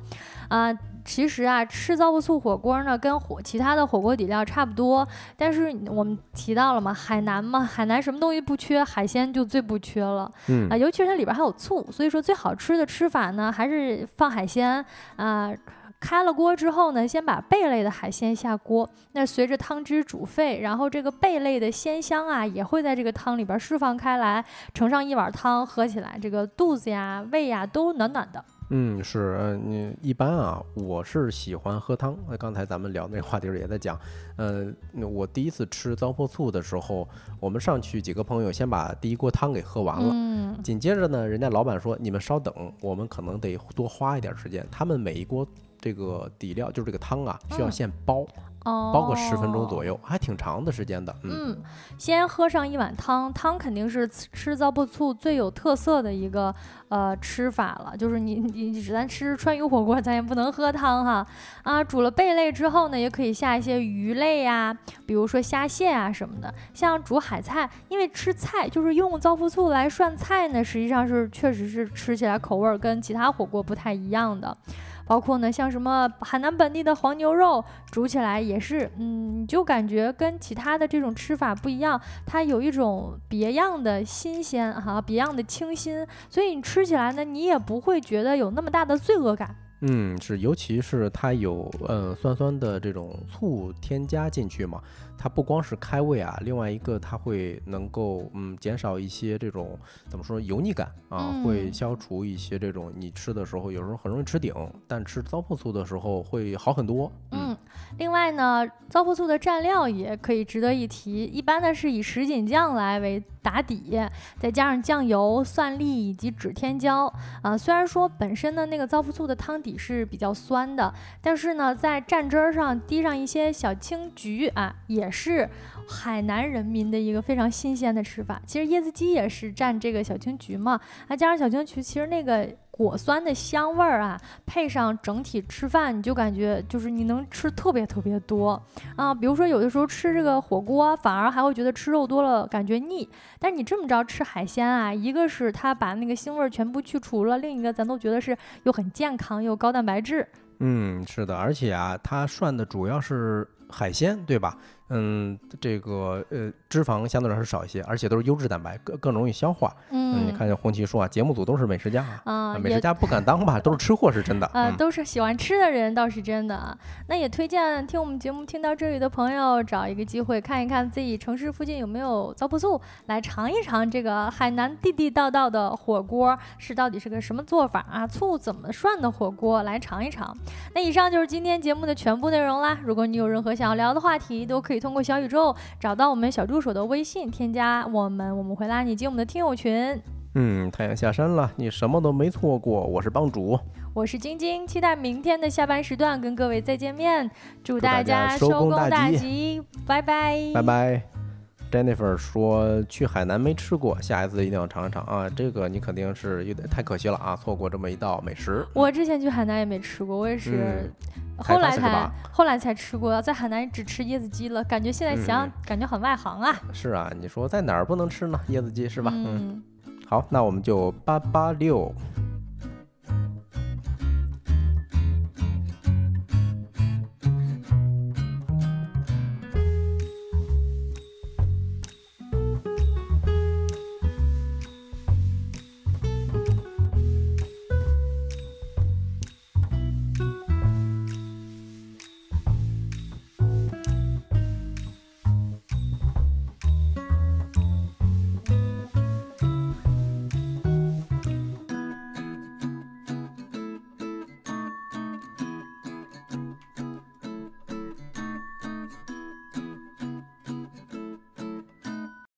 啊？其实啊，吃糟粕醋火锅呢，跟火其他的火锅底料差不多。但是我们提到了嘛，海南嘛，海南什么东西不缺，海鲜就最不缺了。嗯啊，尤其是它里边还有醋，所以说最好吃的吃法呢，还是放海鲜啊。开了锅之后呢，先把贝类的海鲜下锅，那随着汤汁煮沸，然后这个贝类的鲜香啊，也会在这个汤里边释放开来，盛上一碗汤喝起来，这个肚子呀、胃呀都暖暖的。嗯，是，嗯，你一般啊，我是喜欢喝汤。那刚才咱们聊那话题儿也在讲，呃，那我第一次吃糟粕醋的时候，我们上去几个朋友先把第一锅汤给喝完了。嗯紧接着呢，人家老板说你们稍等，我们可能得多花一点时间。他们每一锅这个底料就是这个汤啊，需要嗯现煲，哦，煲个十分钟左右，还挺长的时间的。嗯嗯，先喝上一碗汤，汤肯定是吃吃糟粕醋最有特色的一个呃吃法了。就是你你你咱吃川渝火锅，咱也不能喝汤哈啊。煮了贝类之后呢，也可以下一些鱼类呀、比如说虾蟹啊什么的。像煮海菜，因为吃菜就是用糟粕醋来涮菜呢，实际上是确实是吃起来口味儿跟其他火锅不太一样的。包括呢，像什么海南本地的黄牛肉，煮起来也是，嗯，你就感觉跟其他的这种吃法不一样，它有一种别样的新鲜哈，别样的清新，所以你吃起来呢，你也不会觉得有那么大的罪恶感。嗯，是，尤其是它有呃酸酸的这种醋添加进去嘛，它不光是开胃啊，另外一个它会能够嗯减少一些这种怎么说油腻感啊，会嗯消除一些这种你吃的时候有时候很容易吃顶，但吃糟粕醋的时候会好很多。嗯，另外呢，糟粕醋的蘸料也可以值得一提，一般呢是以什锦酱来为打底，再加上酱油、蒜粒以及指天椒啊。虽然说本身的那个糟粕醋的汤底是比较酸的，但是呢，在蘸汁儿上滴上一些小青桔啊，也也是海南人民的一个非常新鲜的吃法。其实椰子鸡也是蘸这个小青桔嘛，啊，加上小青桔，其实那个果酸的香味儿啊，配上整体吃饭，你就感觉就是你能吃特别特别多啊。比如说有的时候吃这个火锅，反而还会觉得吃肉多了感觉腻，但你这么着吃海鲜啊，一个是它把那个腥味儿全部去除了，另一个咱都觉得是又很健康又高蛋白质。嗯，是的，而且啊，它涮的主要是海鲜，对吧？嗯，这个呃脂肪相对来说少一些，而且都是优质蛋白，更更容易消化。嗯，你看这红旗说啊，节目组都是美食家啊。啊，美食家不敢当吧，都是吃货是真的。呃，嗯都是喜欢吃的人倒是真的啊。那也推荐听我们节目听到这里的朋友，找一个机会看一看自己城市附近有没有糟粕醋，来尝一尝这个海南地地道道的火锅是到底是个什么做法啊？醋怎么涮的火锅，来尝一尝。那以上就是今天节目的全部内容啦。如果你有任何想要聊的话题，都可以通过小宇宙找到我们小助手的微信，添加我们，我们会拉你进我们的听友群。嗯，太阳下山了，你什么都没错过。我是帮主，我是晶晶，期待明天的下班时段跟各位再见面。祝大大家家收工大吉，拜拜，拜。拜。Jennifer 说去海南没吃过，下一次一定要尝一尝啊！这个你肯定是有点太可惜了啊，错过这么一道美食。我之前去海南也没吃过，我也是嗯后来才后来才吃过，在海南只吃椰子鸡了，感觉现在想想嗯感觉很外行啊，是啊，你说在哪儿不能吃呢？椰子鸡是吧？嗯，嗯好，那我们就八八六。